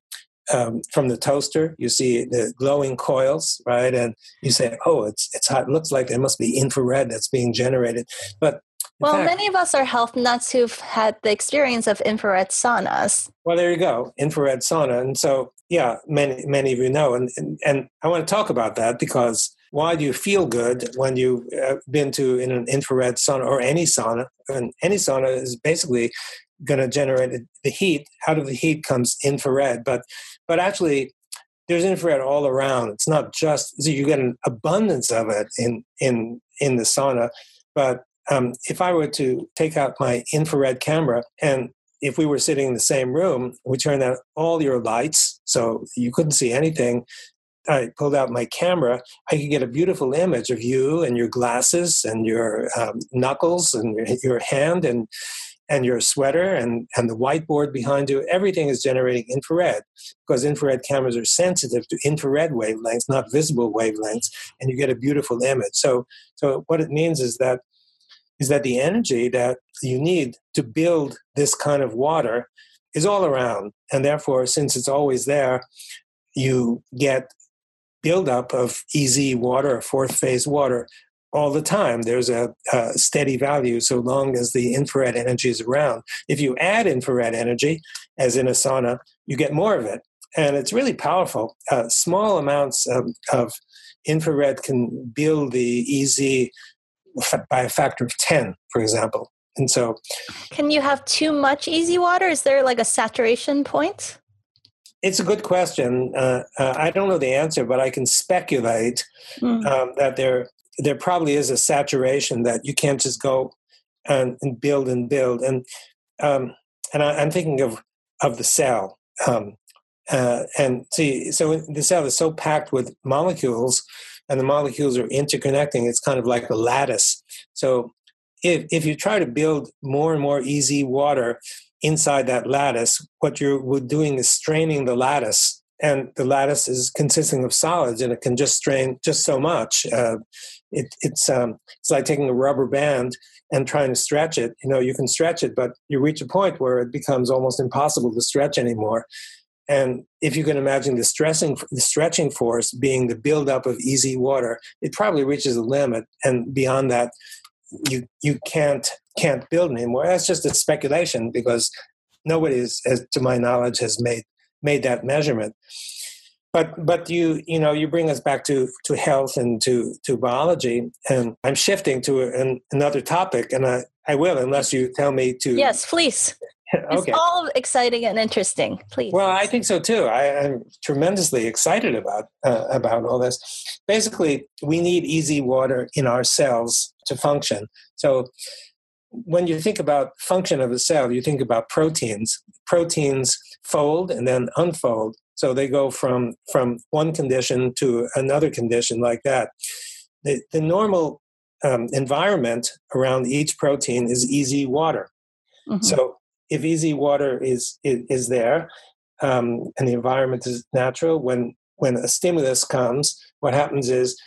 um, from the toaster. You see the glowing coils, right? And you say, "Oh, it's it's hot. It looks like there must be infrared that's being generated." But well, fact, many of us are health nuts who've had the experience of infrared saunas. Well, there you go, infrared sauna, and so yeah, many many of you know, and and, and I want to talk about that because why do you feel good when you've uh, been to in an infrared sauna or any sauna? And any sauna is basically going to generate the heat. Out of the heat comes infrared, but but actually there's infrared all around. It's not just so you get an abundance of it in in in the sauna, but um, if I were to take out my infrared camera and if we were sitting in the same room, we turned out all your lights so you couldn't see anything. I pulled out my camera, I could get a beautiful image of you and your glasses and your um, knuckles and *laughs* your, hand and and your sweater and, and the whiteboard behind you, everything is generating infrared because infrared cameras are sensitive to infrared wavelengths, not visible wavelengths, and you get a beautiful image. So, so what it means is that is that the energy that you need to build this kind of water is all around, and therefore, since it's always there, you get buildup of EZ water, fourth phase water, all the time. There's a, a, steady value so long as the infrared energy is around. If you add infrared energy, as in a sauna, you get more of it. And it's really powerful. Uh, small amounts of, of, infrared can build the EZ by a factor of 10, for example. And so. Can you have too much EZ water? Is there like a saturation point? It's a good question. Uh, uh, I don't know the answer, but I can speculate mm. um, that there there probably is a saturation that you can't just go and, and build and build. And um, and I, am thinking of of the cell. Um, uh, and see, so the cell is so packed with molecules, and the molecules are interconnecting. It's kind of like a lattice. So if if you try to build more and more EZ water inside that lattice, what you're doing is straining the lattice and the lattice is consisting of solids and it can just strain just so much uh, it, it's um, it's like taking a rubber band and trying to stretch it. You know, you can stretch it, but you reach a point where it becomes almost impossible to stretch anymore. And if you can imagine the stressing, the stretching force being the buildup of EZ water, it probably reaches a limit, and beyond that, you you can't can't build anymore. That's just a speculation because nobody, is, as to my knowledge, has made made that measurement but but you you know you bring us back to to health and to to biology and i'm shifting to an, another topic and i i will unless you tell me to yes please *laughs* okay. It's all exciting and interesting. Please. Well, I think so too. I, am tremendously excited about uh, about all this. Basically, we need EZ water in our cells to function. So, when you think about function of a cell, you think about proteins. Proteins fold and then unfold. So they go from from one condition to another condition like that. The, the normal um, environment around each protein is EZ water. Mm-hmm. So if EZ water is is, is there um, and the environment is natural, when when a stimulus comes, what happens is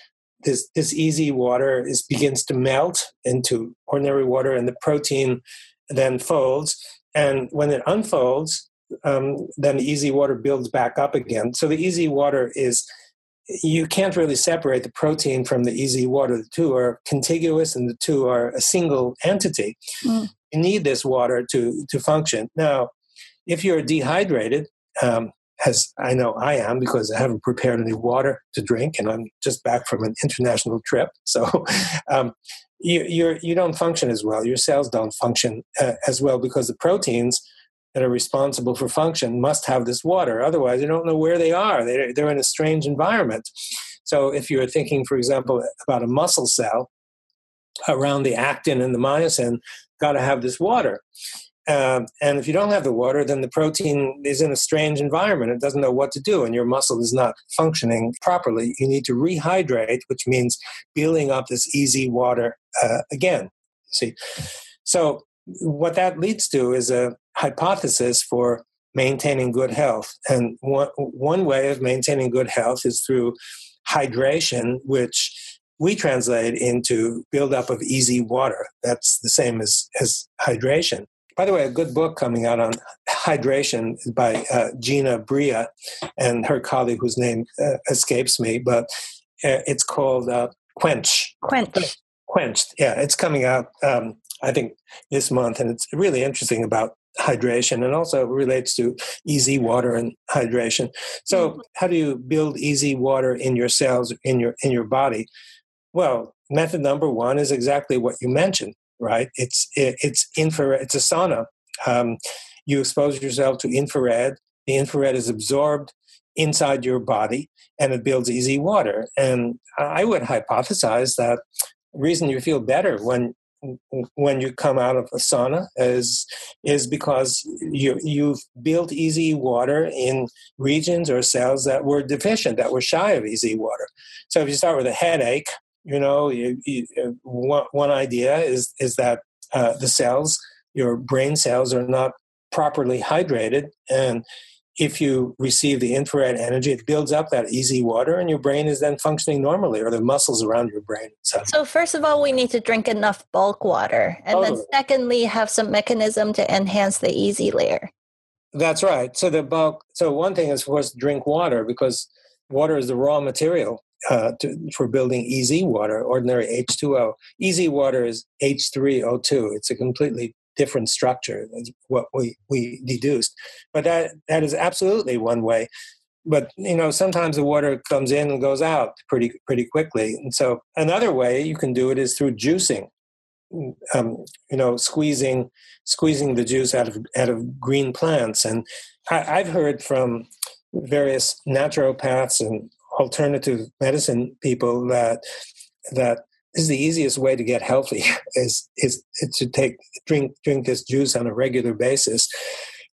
this this EZ water is begins to melt into ordinary water, and the protein then folds. And when it unfolds, um, then EZ water builds back up again. So the EZ water is you can't really separate the protein from the EZ water. The two are contiguous, and the two are a single entity. Mm. You need this water to to function. Now, if you're dehydrated, um, as I know I am because I haven't prepared any water to drink, and I'm just back from an international trip, *laughs* so um, you you're, you don't function as well. Your cells don't function uh, as well because the proteins that are responsible for function must have this water. Otherwise, you don't know where they are. They're, they're in a strange environment. So, if you're thinking, for example, about a muscle cell, around the actin and the myosin, got to have this water. Um, and if you don't have the water, then the protein is in a strange environment. It doesn't know what to do, and your muscle is not functioning properly. You need to rehydrate, which means building up this EZ water uh, again. See, so what that leads to is a hypothesis for maintaining good health. And one, one way of maintaining good health is through hydration, which we translate into buildup of EZ water. That's the same as, as hydration. By the way, a good book coming out on hydration by uh, Gina Bria and her colleague, whose name uh, escapes me, but uh, it's called uh, Quench. Quench. Quenched. Yeah, it's coming out, um, I think, this month, and it's really interesting about hydration and also relates to EZ water and hydration so mm-hmm. how do you build EZ water in your cells in your in your body well method number one is exactly what you mentioned right? It's it, it's infrared it's a sauna. Um, you expose yourself to infrared. The infrared is absorbed inside your body and it builds EZ water. And i would hypothesize that reason you feel better when when you come out of a sauna is is because you you've built EZ water in regions or cells that were deficient that were shy of EZ water. So if you start with a headache you know you, you, uh, one, one idea is is that uh, the cells your brain cells are not properly hydrated and if you receive the infrared energy, it builds up that EZ water, and your brain is then functioning normally, or the muscles around your brain. So, so first of all, we need to drink enough bulk water, and totally. then secondly, have some mechanism to enhance the EZ layer. That's right. So the bulk. So one thing is, of course, drink water because water is the raw material uh, to, for building EZ water, ordinary H2O. EZ water is H3O2. It's a completely different structure. What we, we deduced. But that, that is absolutely one way. But you know, sometimes the water comes in and goes out pretty pretty quickly. And so another way you can do it is through juicing. Um, you know, squeezing squeezing the juice out of out of green plants. And I, I've heard from various naturopaths and alternative medicine people that that this is the easiest way to get healthy *laughs* is, is to take drink drink this juice on a regular basis.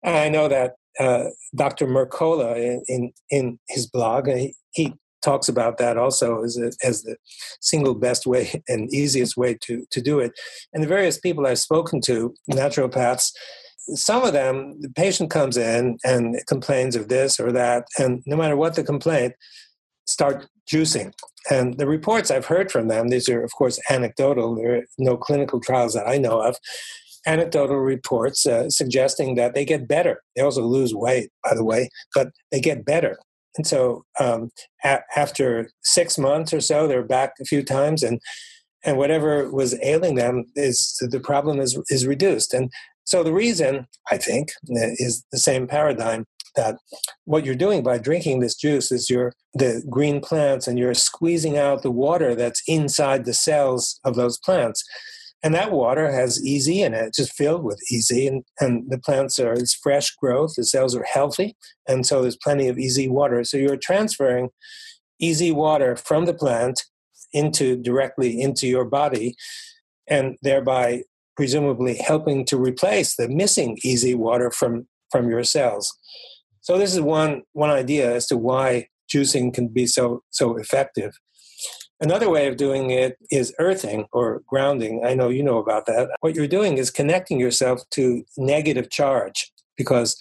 And I know that uh, Dr. Mercola in, in, in his blog he, he talks about that also as a, as the single best way *laughs* and easiest way to to do it. And the various people I've spoken to, naturopaths, some of them, the patient comes in and complains of this or that, and no matter what the complaint, start juicing. And the reports I've heard from them, these are, of course, anecdotal, there are no clinical trials that I know of, anecdotal reports uh, suggesting that they get better. They also lose weight, by the way, but they get better. And so um, a- after six months or so, they're back a few times, and and whatever was ailing them is the problem is is reduced. And so the reason I think is the same paradigm that what you're doing by drinking this juice is you're the green plants and you're squeezing out the water that's inside the cells of those plants and that water has EZ in it, just filled with EZ, and, and the plants are it's fresh growth, the cells are healthy, and so there's plenty of EZ water. So you're transferring EZ water from the plant into directly into your body, and thereby presumably helping to replace the missing EZ water from from your cells. So this is one one idea as to why juicing can be so so effective. Another way of doing it is earthing or grounding. I know you know about that. What you're doing is connecting yourself to negative charge because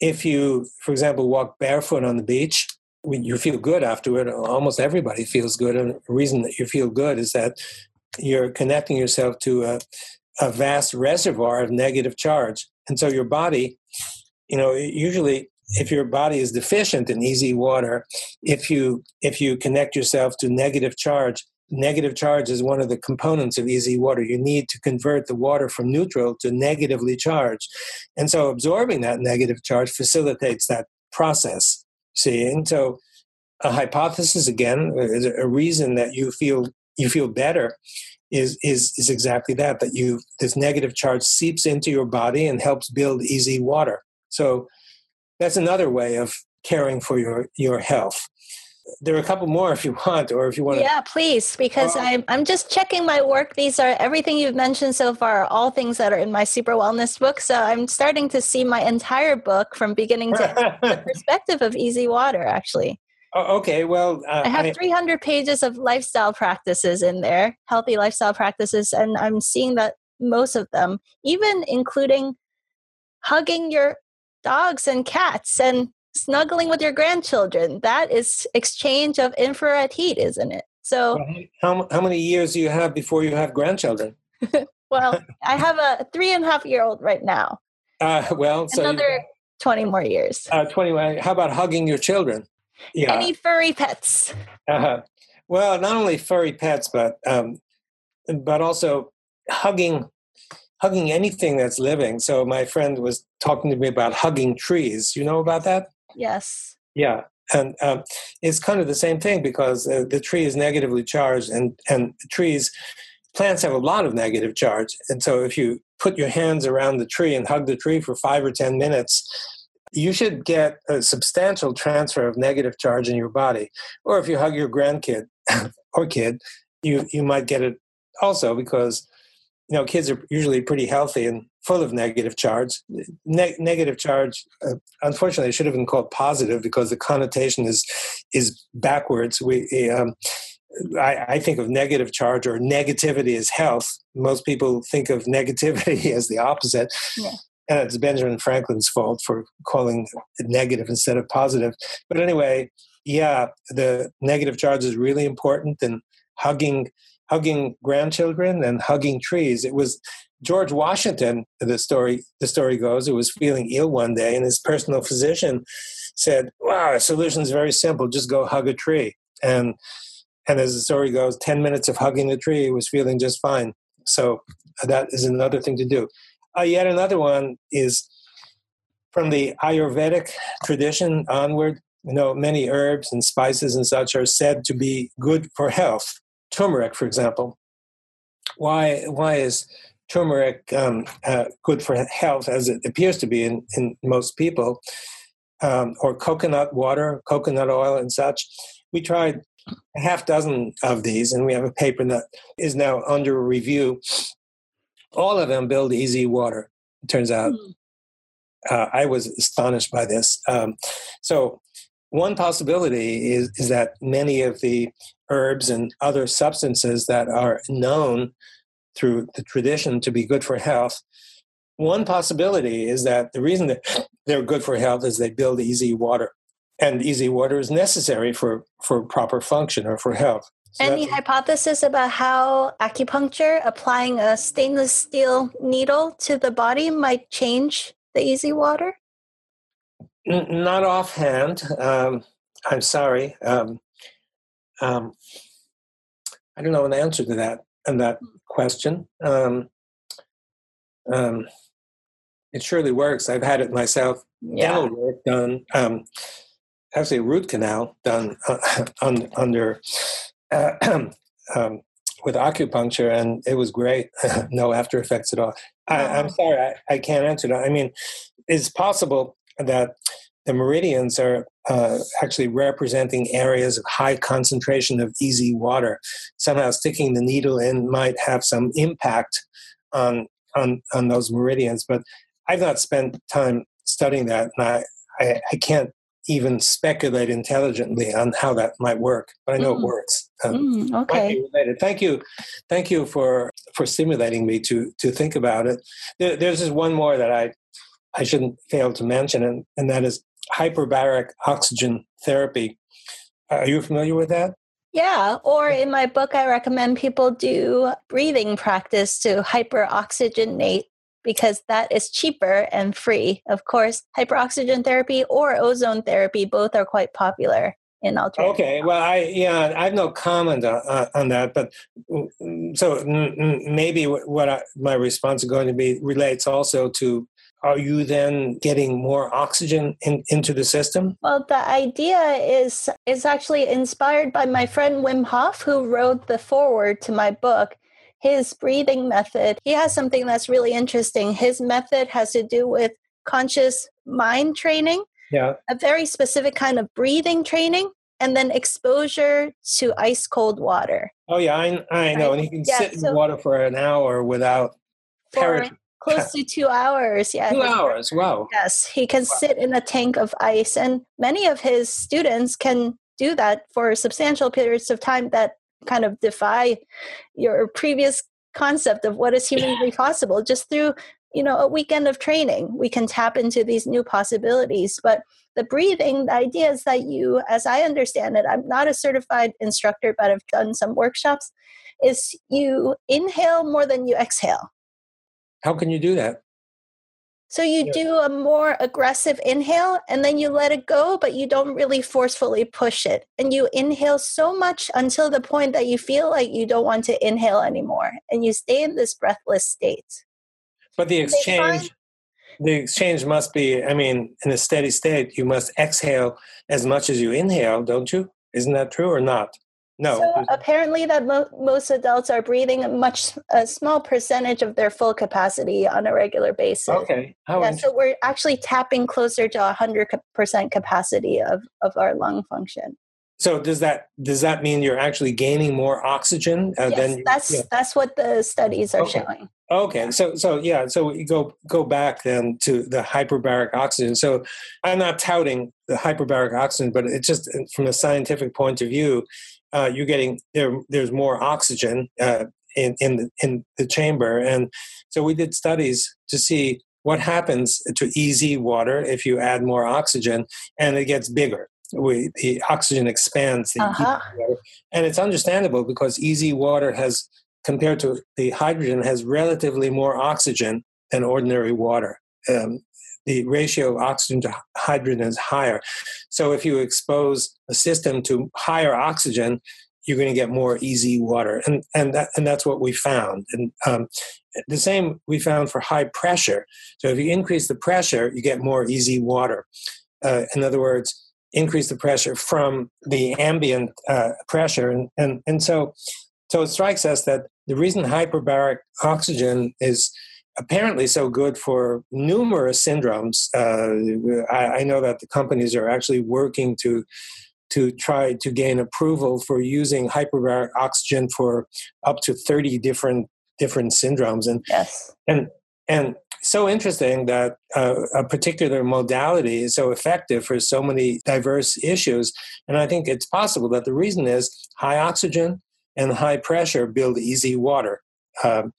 if you, for example, walk barefoot on the beach, you feel good afterward. Almost everybody feels good. And the reason that you feel good is that you're connecting yourself to a, a vast reservoir of negative charge. And so your body, you know, usually if your body is deficient in EZ water, if you if you connect yourself to negative charge, negative charge is one of the components of EZ water. You need to convert the water from neutral to negatively charged, and so absorbing that negative charge facilitates that process. See, and so a hypothesis again a reason that you feel you feel better is is is exactly that that you this negative charge seeps into your body and helps build EZ water. So that's another way of caring for your your health. There are a couple more if you want or if you want to yeah please because I'm, I'm just checking my work. These are everything you've mentioned so far all things that are in my super wellness book so i'm starting to see my entire book from beginning to *laughs* perspective of EZ water actually. Oh, okay well uh, i have I, 300 pages of lifestyle practices in there healthy lifestyle practices and i'm seeing that most of them even including hugging your dogs and cats and snuggling with your grandchildren. That is exchange of infrared heat, isn't it? So, how, how many years do you have before you have grandchildren? *laughs* well, I have a three and a half year old right now. Uh, well, so another you, 20 more years. Uh, 20. How about hugging your children? Yeah. Any furry pets? Uh-huh. Well, not only furry pets, but um, but also hugging hugging anything that's living. So my friend was talking to me about hugging trees. You know about that? Yes. Yeah, and um, it's kind of the same thing because uh, the tree is negatively charged, and and trees, plants have a lot of negative charge, and so if you put your hands around the tree and hug the tree for five or ten minutes. You should get a substantial transfer of negative charge in your body. Or if you hug your grandkid *laughs* or kid, you, you might get it also because you know, kids are usually pretty healthy and full of negative charge. Ne- negative charge, uh, unfortunately, should have been called positive because the connotation is is backwards. We, um, I, I, think of negative charge or negativity as health. Most people think of negativity *laughs* as the opposite. Yeah. And it's Benjamin Franklin's fault for calling it negative instead of positive. But anyway, yeah, the negative charge is really important, and hugging hugging grandchildren and hugging trees. It was George Washington, the story the story goes, who was feeling ill one day, and his personal physician said, "Wow, the solution is very simple. Just go hug a tree." And and as the story goes, ten minutes of hugging the tree, was feeling just fine. So that is another thing to do. Uh, yet another one is from the Ayurvedic tradition onward. You know, many herbs and spices and such are said to be good for health turmeric, for example. Why why is turmeric um, uh, good for health, as it appears to be in, in most people, um, or coconut water, coconut oil, and such? We tried a half dozen of these, and we have a paper that is now under review. All of them build EZ water. It turns out. Mm. Uh, I was astonished by this. Um, so, one possibility is, is that many of the herbs and other substances that are known through the tradition to be good for health. One possibility is that the reason that *sniffs* they're good for health is they build EZ water, and EZ water is necessary for, for proper function or for health. So Any hypothesis about how acupuncture, applying a stainless steel needle to the body, might change the EZ water? N- not offhand. Um, I'm sorry. Um, um, I don't know an answer to that and that question. Um, um, it surely works. I've had it myself. Yeah. Dental work done. Um, actually, a root canal done uh, *laughs* un, under uh, *clears throat* um, with acupuncture, and it was great. *laughs* no after effects at all. I, am sorry, I, I, can't answer that. I mean, it's possible that the meridians are uh, actually representing areas of high concentration of EZ water. Somehow, sticking the needle in might have some impact on on on those meridians. But I've not spent time studying that, and I I, I can't even speculate intelligently on how that might work. But I know mm. it works. Um, mm, okay. Thank you, thank you for for stimulating me to to think about it. There, there's just one more that I I shouldn't fail to mention, and, and that is hyperbaric oxygen therapy. Are you familiar with that? Yeah, or in my book, I recommend people do breathing practice to hyperoxygenate because that is cheaper and free. Of course, hyperoxygen therapy or ozone therapy both are quite popular in alternative. Okay, well, I yeah, I have no comment on, uh, on that, but mm, so maybe what I, my response is going to be relates also to are you then getting more oxygen in, into the system? Well, the idea is is actually inspired by my friend Wim Hof, who wrote the foreword to my book. His breathing method, he has something that's really interesting. His method has to do with conscious mind training, yeah. a very specific kind of breathing training, and then exposure to ice cold water. Oh, yeah, I, I know. Right? And he can yeah, sit so in water for an hour without for, close to two hours. Yeah. Two hours. Wow. Yes. He can wow. sit in a tank of ice. And many of his students can do that for substantial periods of time that kind of defy your previous concept of what is humanly possible just through you know a weekend of training we can tap into these new possibilities but the breathing the idea is that you as i understand it i'm not a certified instructor but i've done some workshops is you inhale more than you exhale how can you do that? So you yeah. do a more aggressive inhale and then you let it go, but you don't really forcefully push it. And you inhale so much until the point that you feel like you don't want to inhale anymore. And you stay in this breathless state. But the exchange the exchange must be, I mean, in a steady state, you must exhale as much as you inhale, don't you? Isn't that true or not? No. So apparently, that mo- most adults are breathing a much a small percentage of their full capacity on a regular basis. Okay. How yeah, so we're actually tapping closer to hundred percent capacity of of our lung function. So does that does that mean you're actually gaining more oxygen uh, yes, than? that's yeah. that's what the studies are okay. showing. Okay, so so yeah, so we go go back then to the hyperbaric oxygen. So I'm not touting the hyperbaric oxygen, but it's just from a scientific point of view, uh, you're getting there. There's more oxygen uh, in in the, in the chamber, and so we did studies to see what happens to EZ water if you add more oxygen, and it gets bigger. We, the oxygen expands, the Uh-huh. water, and it's understandable because EZ water has compared to the hydrogen has relatively more oxygen than ordinary water. Um, the ratio of oxygen to hydrogen is higher. So if you expose a system to higher oxygen, you're going to get more EZ water, and and that, and that's what we found. And um, the same we found for high pressure. So if you increase the pressure, you get more EZ water. Uh, in other words, increase the pressure from the ambient uh, pressure, and and and so so it strikes us that the reason hyperbaric oxygen is apparently so good for numerous syndromes. Uh, I, I, know that the companies are actually working to to try to gain approval for using hyperbaric oxygen for up to thirty different different syndromes, and yes, and and so interesting that uh, a particular modality is so effective for so many diverse issues. And I think it's possible that the reason is high oxygen and high pressure build EZ water. Um,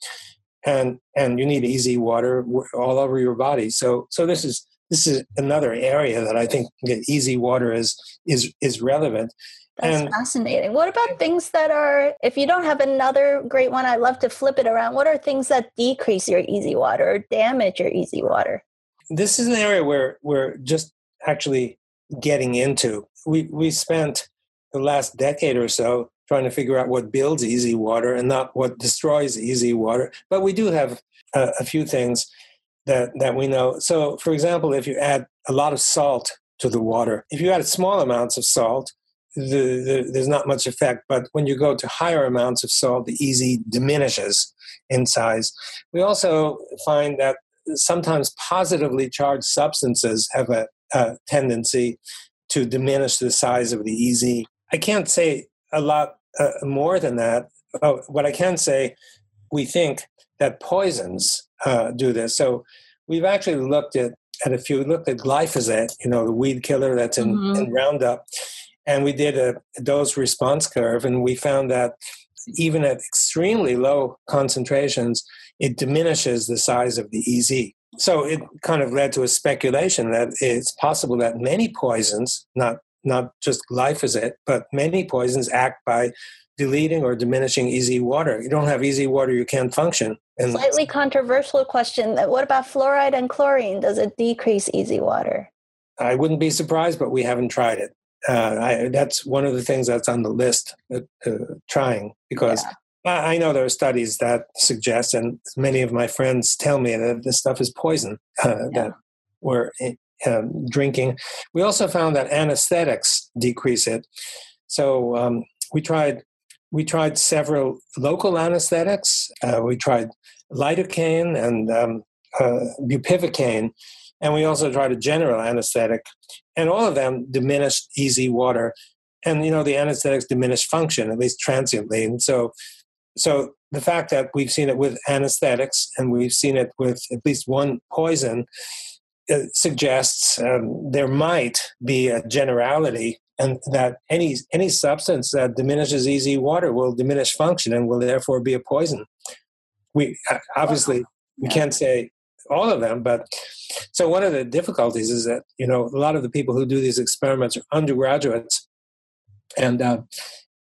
and and you need EZ water all over your body. So so this is this is another area that I think EZ water is is is relevant. That's and, fascinating. What about things that are, if you don't have another great one, I'd love to flip it around. What are things that decrease your EZ water or damage your EZ water? This is an area where we're just actually getting into. We we spent the last decade or so trying to figure out what builds EZ water and not what destroys EZ water. But we do have a, a few things that, that we know. So, for example, if you add a lot of salt to the water, if you add small amounts of salt, the, the, there's not much effect. But when you go to higher amounts of salt, the EZ diminishes in size. We also find that sometimes positively charged substances have a, a tendency to diminish the size of the EZ. I can't say a lot uh, more than that. Oh, what I can say, we think that poisons uh, do this. So we've actually looked at, at a few, we looked at glyphosate, you know, the weed killer that's in, mm-hmm. in Roundup, and we did a, a dose response curve, and we found that even at extremely low concentrations, it diminishes the size of the EZ. So it kind of led to a speculation that it's possible that many poisons, not not just glyphosate, but many poisons act by deleting or diminishing EZ water. You don't have EZ water, you can't function. And Slightly controversial question. What about fluoride and chlorine? Does it decrease EZ water? I wouldn't be surprised, but we haven't tried it. Uh, I, that's one of the things that's on the list, uh, uh, trying, because yeah. I, I know there are studies that suggest, and many of my friends tell me that this stuff is poison uh, yeah. that we're um, drinking. We also found that anesthetics decrease it. So um, we tried we tried several local anesthetics. Uh, we tried lidocaine and um, uh, bupivacaine, and we also tried a general anesthetic, and all of them diminished EZ water. And you know the anesthetics diminished function at least transiently, and so so the fact that we've seen it with anesthetics and we've seen it with at least one poison suggests um, there might be a generality and that any any substance that diminishes EZ water will diminish function and will therefore be a poison. We uh, obviously we can't say all of them, but so one of the difficulties is that you know a lot of the people who do these experiments are undergraduates, and uh,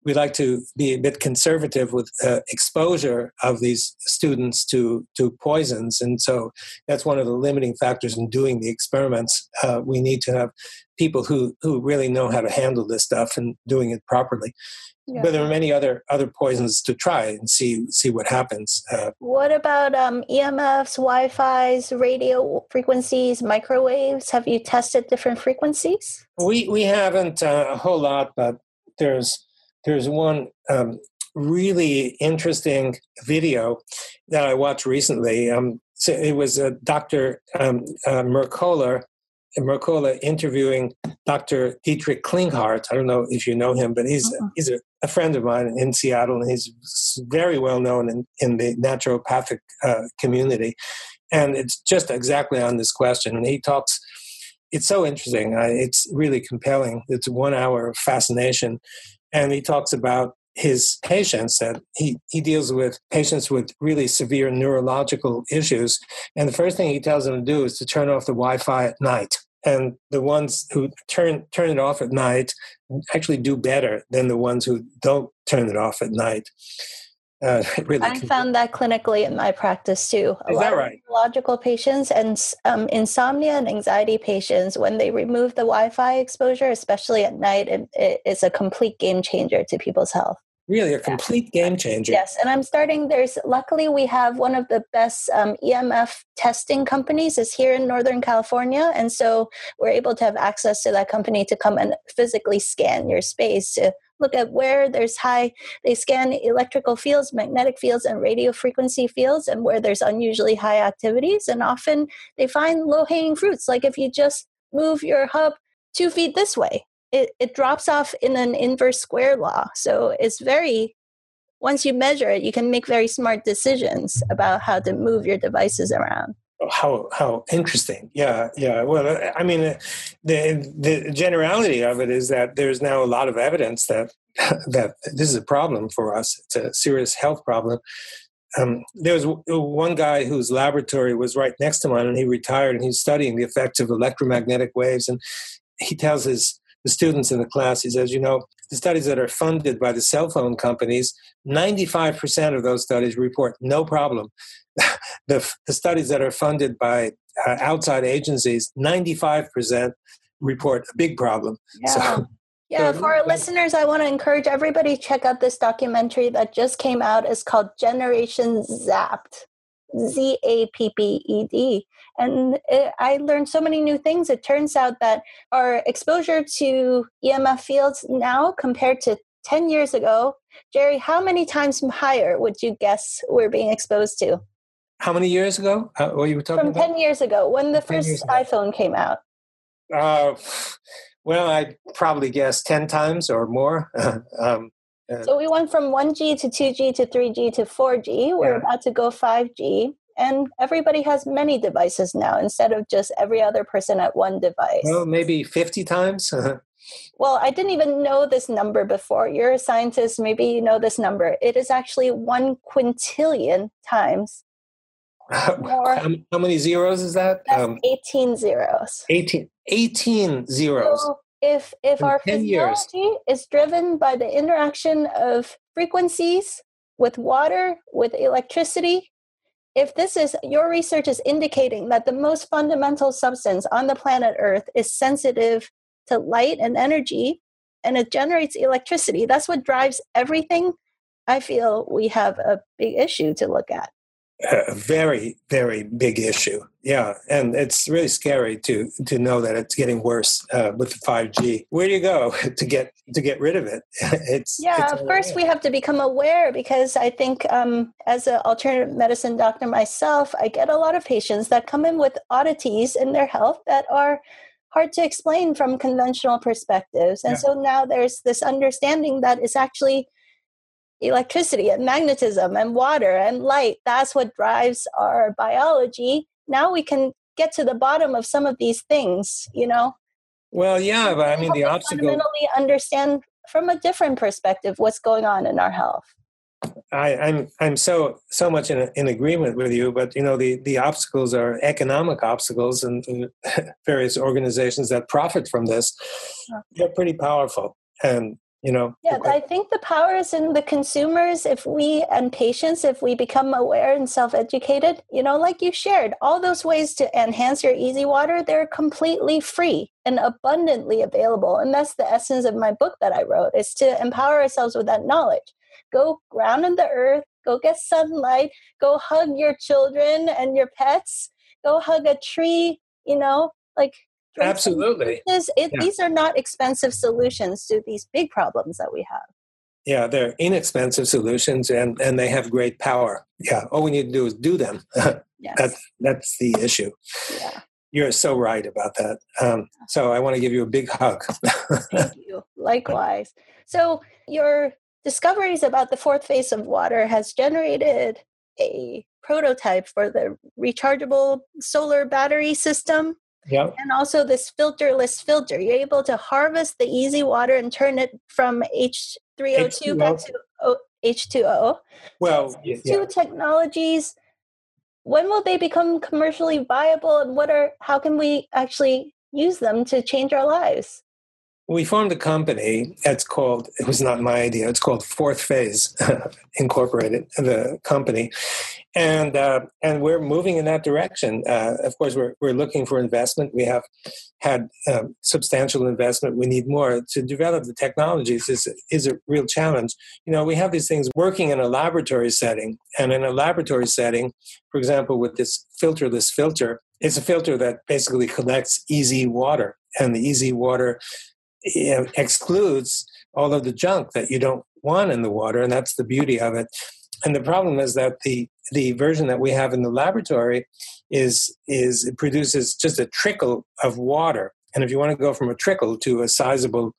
we like to be a bit conservative with uh, exposure of these students to to poisons, and so that's one of the limiting factors in doing the experiments. Uh, we need to have people who who really know how to handle this stuff and doing it properly. Yeah. But there are many other other poisons to try and see see what happens. Uh, what about um, EMFs, Wi-Fi's, radio frequencies, microwaves? Have you tested different frequencies? We we haven't uh, a whole lot, but there's there's one um, really interesting video that I watched recently. Um, so it was a Dr. Um, uh, Mercola Mercola interviewing Dr. Dietrich Klinghardt. I don't know if you know him, but he's uh-huh. he's a, a, friend of mine in Seattle, and he's very well known in, in the naturopathic uh, community. And it's just exactly on this question. And he talks. It's so interesting. It's really compelling. It's one hour of fascination, and he talks about his patients that he, he deals with patients with really severe neurological issues. And the first thing he tells them to do is to turn off the Wi Fi at night. And the ones who turn turn it off at night actually do better than the ones who don't turn it off at night. Uh, *laughs* really I found that clinically in my practice too. A Is that right? Neurological patients and um, insomnia and anxiety patients, when they remove the Wi-Fi exposure, especially at night, it, it is a complete game changer to people's health. Really, a complete yeah. game changer. Yes, and I'm starting. There's luckily we have one of the best um, EMF testing companies is here in Northern California, and so we're able to have access to that company to come and physically scan your space to look at where there's high. They scan electrical fields, magnetic fields, and radio frequency fields, and where there's unusually high activities. And often they find low hanging fruits, like if you just move your hub two feet this way it, it drops off in an inverse square law. So it's very, once you measure it, you can make very smart decisions about how to move your devices around. How how interesting! Yeah, yeah. Well, I mean, uh, the the generality of it is that there's now a lot of evidence that *laughs* that this is a problem for us. It's a serious health problem. Um, there was one guy whose laboratory was right next to mine, and he retired, and he's studying the effects of electromagnetic waves. And he tells his the students in the class. He says, you know, the studies that are funded by the cell phone companies, 95% of those studies report no problem. *laughs* the, the studies that are funded by uh, outside agencies, 95% report a big problem. Yeah. So, *laughs* yeah, for our listeners, I want to encourage everybody to check out this documentary that just came out. It's called Generation Zapped. Z A P P E D. And it, I learned so many new things. It turns out that our exposure to EMF fields now compared to 10 years ago, Jerry, how many times higher would you guess we're being exposed to? How many years ago? Uh, what you were talking From about? 10 years ago, when the first iPhone came out. Uh, well, I'd probably guess 10 times or more. *laughs* um, so we went from 1G to 2G to 3G to 4G. We're yeah. about to go 5G. And everybody has many devices now instead of just every other person at one device. Well, maybe 50 times. *laughs* well, I didn't even know this number before. You're a scientist, maybe you know this number. It is actually one quintillion times. *laughs* More. How, how many zeros is that? Um, 18 zeros. 18, 18 zeros. So if if our physiology years. is driven by the interaction of frequencies with water with electricity if this is your research is indicating that the most fundamental substance on the planet earth is sensitive to light and energy and it generates electricity that's what drives everything i feel we have a big issue to look at a very very big issue. Yeah and it's really scary to to know that it's getting worse uh, with the 5g where do you go *laughs* to get to get rid of it? *laughs* It's yeah it's first we have to become aware because i think um, as an alternative medicine doctor myself i get a lot of patients that come in with oddities in their health that are hard to explain from conventional perspectives. And yeah. so now there's this understanding that it's actually electricity and magnetism and water and light. That's what drives our biology. Now we can get to the bottom of some of these things, you know? Well, yeah, but I mean, the obstacle. Fundamentally understand from a different perspective what's going on in our health. I, I'm, I'm so so much in, in agreement with you, but you know the, the obstacles are economic obstacles, and, uh, and *laughs* various organizations that profit from this. They're pretty powerful, and you know yeah i think the power is in the consumers if we and patients if we become aware and self-educated you know like you shared all those ways to enhance your EZ water they're completely free and abundantly available and that's the essence of my book that i wrote is to empower ourselves with that knowledge. Go ground in the earth go get sunlight go hug your children and your pets go hug a tree you know like Absolutely. It, yeah. These are not expensive solutions to these big problems that we have. Yeah, they're inexpensive solutions and, and they have great power. Yeah, all we need to do is do them. *laughs* yes. That's, that's the issue. Yeah. you're so right about that. Um, so I want to give you a big hug. Thank *laughs* you. Likewise. So your discoveries about the fourth phase of water has generated a prototype for the rechargeable solar battery system. Yep. And also this filterless filter. You're able to harvest the EZ water and turn it from H3O2 H2O. back to o- H2O. Well, so yeah. two technologies when will they become commercially viable and what are how can we actually use them to change our lives we formed a company it's called it was not my idea it's called fourth phase *laughs* incorporated the company and uh, and we're moving in that direction. Uh, of course, we're we're looking for investment. We have had um, substantial investment. We need more to develop the technologies. is is a real challenge. You know, we have these things working in a laboratory setting, and in a laboratory setting, for example, with this filterless filter, it's a filter that basically collects EZ water, and the EZ water know, excludes all of the junk that you don't want in the water, and that's the beauty of it. And the problem is that the the version that we have in the laboratory is is it produces just a trickle of water. And if you want to go from a trickle to a sizable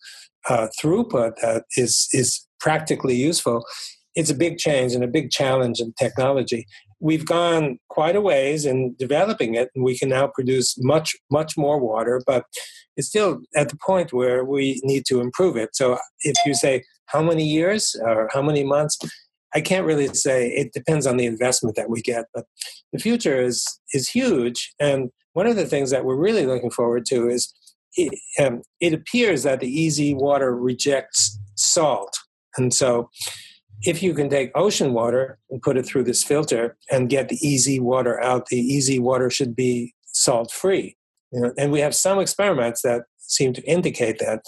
uh, throughput that is is practically useful, it's a big change and a big challenge in technology. We've gone quite a ways in developing it, and we can now produce much much more water, but it's still at the point where we need to improve it. So if you say how many years or how many months, I can't really say. It depends on the investment that we get, but the future is is huge. And one of the things that we're really looking forward to is it, um, it appears that the EZ water rejects salt, and so if you can take ocean water and put it through this filter and get the EZ water out, the EZ water should be salt free. Know, and we have some experiments that seem to indicate that.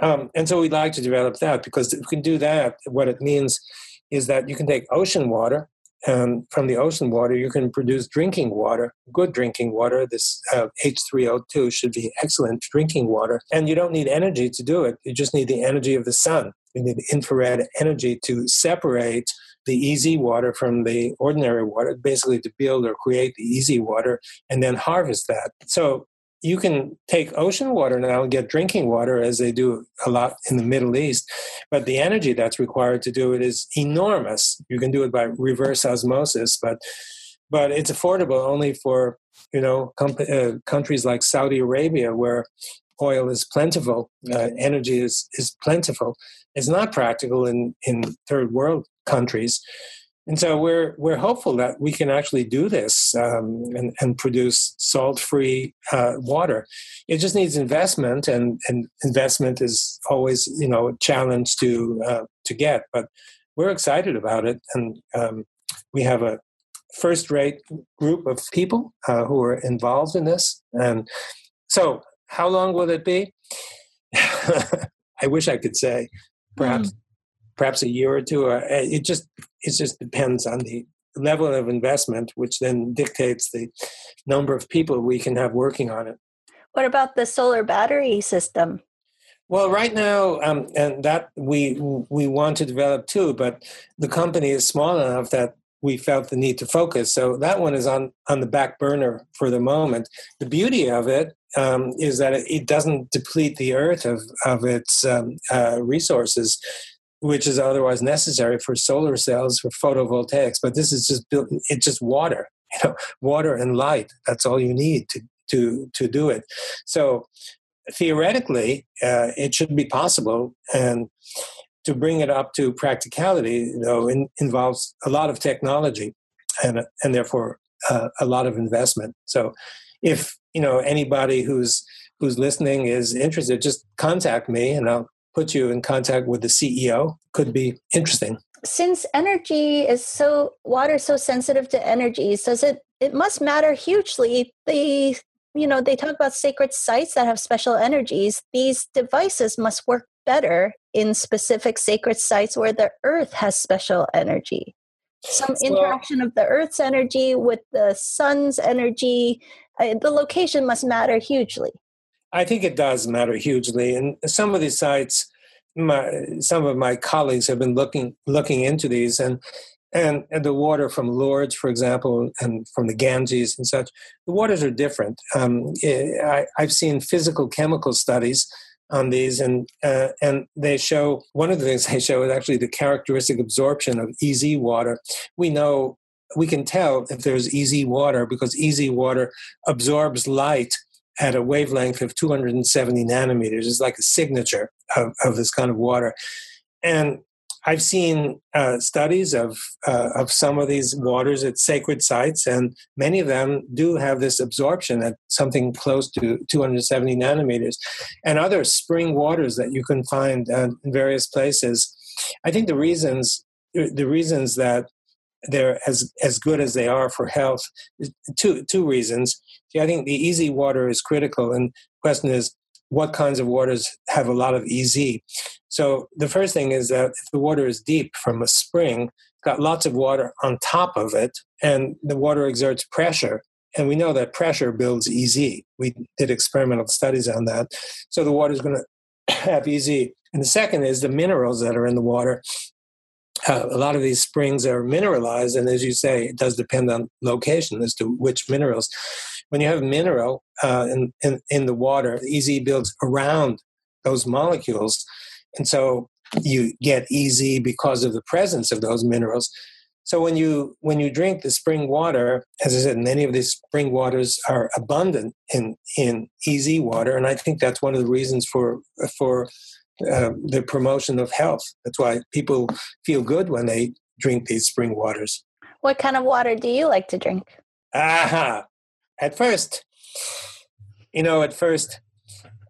Um, and so we'd like to develop that because if we can do that, what it means is that you can take ocean water and from the ocean water you can produce drinking water good drinking water. This uh, h3o2 should be excellent drinking water. And you don't need energy to do it. You just need the energy of the sun. You need infrared energy to separate the EZ water from the ordinary water basically to build or create the EZ water and then harvest that so you can take ocean water now and get drinking water as they do a lot in the Middle East, but the energy that's required to do it is enormous. You can do it by reverse osmosis, but but it's affordable only for you know com- uh, countries like Saudi Arabia where oil is plentiful, uh, energy is is plentiful. It's not practical in in third world countries. And so we're we're hopeful that we can actually do this um, and, and, produce salt-free uh, water. It just needs investment, and, and investment is always you know a challenge to uh, to get. But we're excited about it, and um, we have a first-rate group of people uh, who are involved in this. And so, how long will it be? *laughs* I wish I could say, perhaps. Mm perhaps a year or two. Uh, it just it just depends on the level of investment, which then dictates the number of people we can have working on it. What about the solar battery system? Well, right now, um, and that we we want to develop too, but the company is small enough that we felt the need to focus. So that one is on on the back burner for the moment. The beauty of it um, is that it, doesn't deplete the earth of of its um, uh, resources which is otherwise necessary for solar cells for photovoltaics. But this is just built, it's just water, *laughs* you know, water and light. That's all you need to to to do it. So theoretically, uh, it should be possible, and to bring it up to practicality, you know, in, involves a lot of technology, and and therefore uh, a lot of investment. So, if you know anybody who's who's listening is interested, just contact me, and I'll put you in contact with the CEO could be interesting. Since energy is so water so sensitive to energies, does it it must matter hugely. They you know, they talk about sacred sites that have special energies. These devices must work better in specific sacred sites where the earth has special energy. Some interaction of the earth's energy with the sun's energy, uh, the location must matter hugely. I think it does matter hugely, and some of these sites, my, some of my colleagues have been looking looking into these, and and, and the water from Lourdes, for example, and from the Ganges and such, the waters are different. Um, eh, I, I've seen physical chemical studies on these, and uh, and they show one of the things *laughs* they show is actually the characteristic absorption of EZ water. We know we can tell if there's EZ water because EZ water absorbs light at a wavelength of 270 nanometers. It's like a signature of, of this kind of water. And I've seen uh, studies of uh, of some of these waters at sacred sites, and many of them do have this absorption at something close to 270 nanometers, and other spring waters that you can find uh, in various places. I think the reasons the reasons that they're as as good as they are for health two two reasons. I think the EZ water is critical, and the question is what kinds of waters have a lot of EZ. So the first thing is that if the water is deep from a spring, got lots of water on top of it, and the water exerts pressure. And we know that pressure builds EZ. We did experimental studies on that. So the water is going *coughs* to have EZ. And the second is the minerals that are in the water. Uh, a lot of these springs are mineralized, and as you say, it does depend on location as to which minerals. When you have mineral uh, in, in, in the water, EZ builds around those molecules, and so you get EZ because of the presence of those minerals. So when you when you drink the spring water, as I said, many of these spring waters are abundant in in EZ water, and I think that's one of the reasons for for uh, the promotion of health. That's why people feel good when they drink these spring waters. What kind of water do you like to drink? Aha! At first, you know, at first,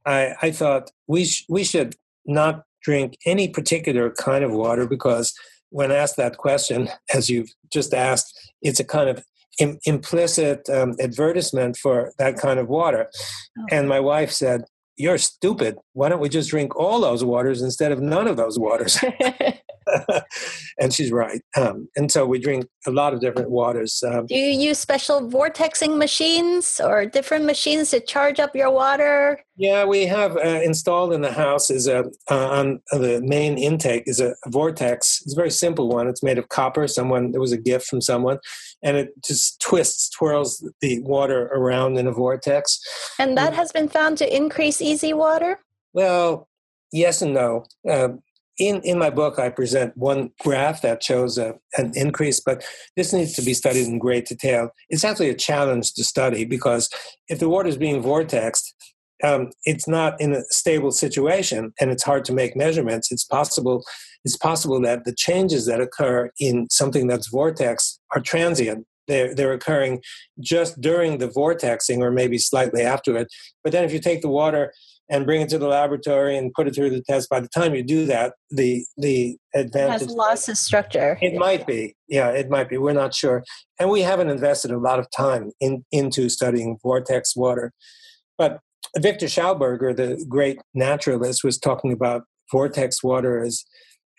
I I thought we sh- we should not drink any particular kind of water because when asked that question, *laughs* as you've just asked, it's a kind of Im- implicit um, advertisement for that kind of water. Oh. And my wife said, You're stupid. Why don't we just drink all those waters instead of none of those waters? *laughs* *laughs* and she's right. Um, and so we drink a lot of different waters. Um, Do you use special vortexing machines or different machines to charge up your water? Yeah, we have uh, installed in the house is a uh, on the main intake is a, vortex. It's a very simple one. It's made of copper. Someone it was a gift from someone, and it just twists, twirls the water around in a vortex. And that has been found to increase EZ water. Well, yes and no. Uh, in, in my book, I present one graph that shows a, an increase, but this needs to be studied in great detail. It's actually a challenge to study because if the water is being vortexed, um, it's not in a stable situation and it's hard to make measurements. It's possible, it's possible that the changes that occur in something that's vortex are transient. They're, they're occurring just during the vortexing or maybe slightly after it. But then if you take the water and bring it to the laboratory and put it through the test. By the time you do that, the the advantage it has lost its structure. It might be, yeah, it might be. We're not sure, and we haven't invested a lot of time in into studying vortex water. But Victor Schauberger, the great naturalist, was talking about vortex water as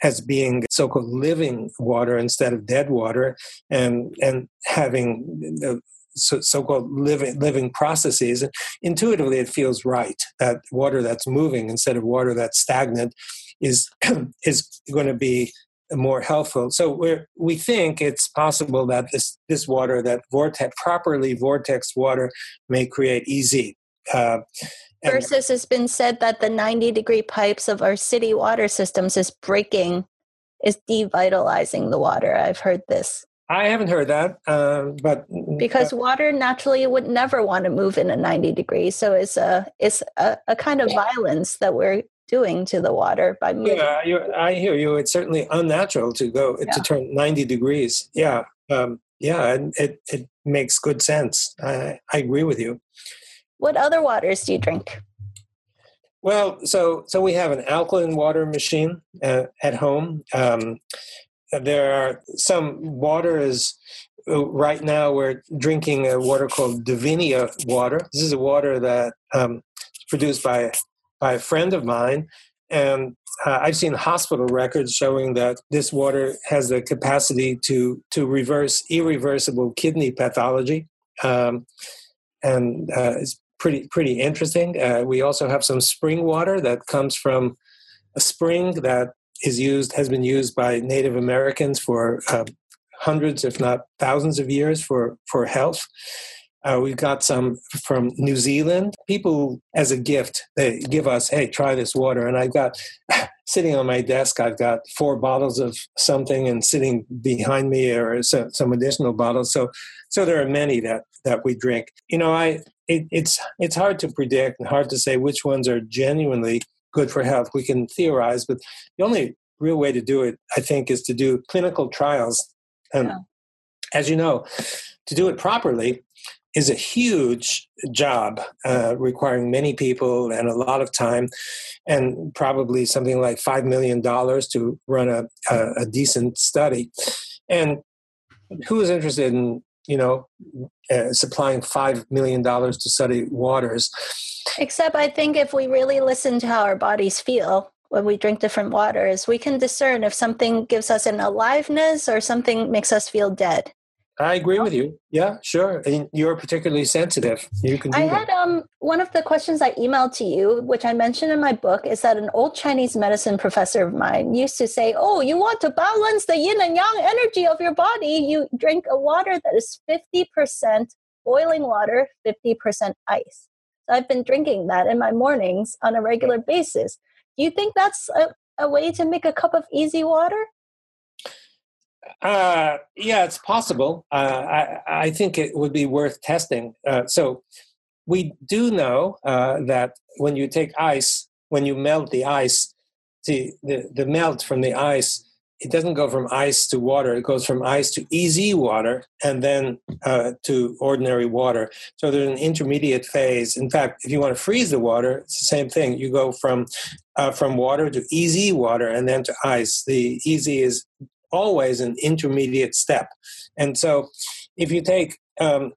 as being so-called living water instead of dead water, and and having the so, called living living processes. Intuitively, it feels right that water that's moving instead of water that's stagnant is *clears throat* is going to be more helpful. So we we think it's possible that this this water that vortex properly vortex water may create EZ. Uh, Versus, it's been said that the 90 degree pipes of our city water systems is breaking, is devitalizing the water. I've heard this. I haven't heard that, uh, but because uh, water naturally would never want to move in a ninety degrees, so it's a it's a, a kind of violence that we're doing to the water by moving. Yeah, I hear you. It's certainly unnatural to go yeah. to turn ninety degrees. Yeah, um, yeah, it, it, it makes good sense. I, I agree with you. What other waters do you drink? Well, so so we have an alkaline water machine uh, at home. Um, there are some water is uh, right now we're drinking a water called Divinia water. This is a water that um, is produced by by a friend of mine, and uh, I've seen hospital records showing that this water has the capacity to to reverse irreversible kidney pathology, um, and uh, it's pretty pretty interesting. Uh, we also have some spring water that comes from a spring that is used has been used by Native Americans for uh, hundreds, if not thousands, of years for for health. Uh, we've got some from New Zealand. People, as a gift, they give us, hey, try this water. And I've got *laughs* sitting on my desk, I've got four bottles of something, and sitting behind me are some, some additional bottles. So, so there are many that that we drink. You know, I it, it's it's hard to predict and hard to say which ones are genuinely good for health. We can theorize, but the only real way to do it, I think, is to do clinical trials. And yeah. as you know, to do it properly, is a huge job uh, requiring many people and a lot of time and probably something like $5 million to run a, a, a decent study and who is interested in you know uh, supplying $5 million to study waters. Except i think if we really listen to how our bodies feel when we drink different waters we can discern if something gives us an aliveness or something makes us feel dead I agree with you. Yeah, sure. And you're particularly sensitive. You can. I that. had um one of the questions I emailed to you, which I mentioned in my book, is that an old Chinese medicine professor of mine used to say, "Oh, you want to balance the yin and yang energy of your body? You drink a water that is fifty percent boiling water, fifty percent ice." So I've been drinking that in my mornings on a regular basis. Do you think that's a, a way to make a cup of EZ water? Uh, yeah, it's possible. Uh, I, I, think it would be worth testing. Uh, so we do know uh, that when you take ice, when you melt the ice, the, the, the melt from the ice, it doesn't go from ice to water. It goes from ice to EZ water and then uh, to ordinary water. So there's an intermediate phase. In fact, if you want to freeze the water, it's the same thing. You go from uh, from water to EZ water and then to ice. The EZ is always an intermediate step. And so if you take um,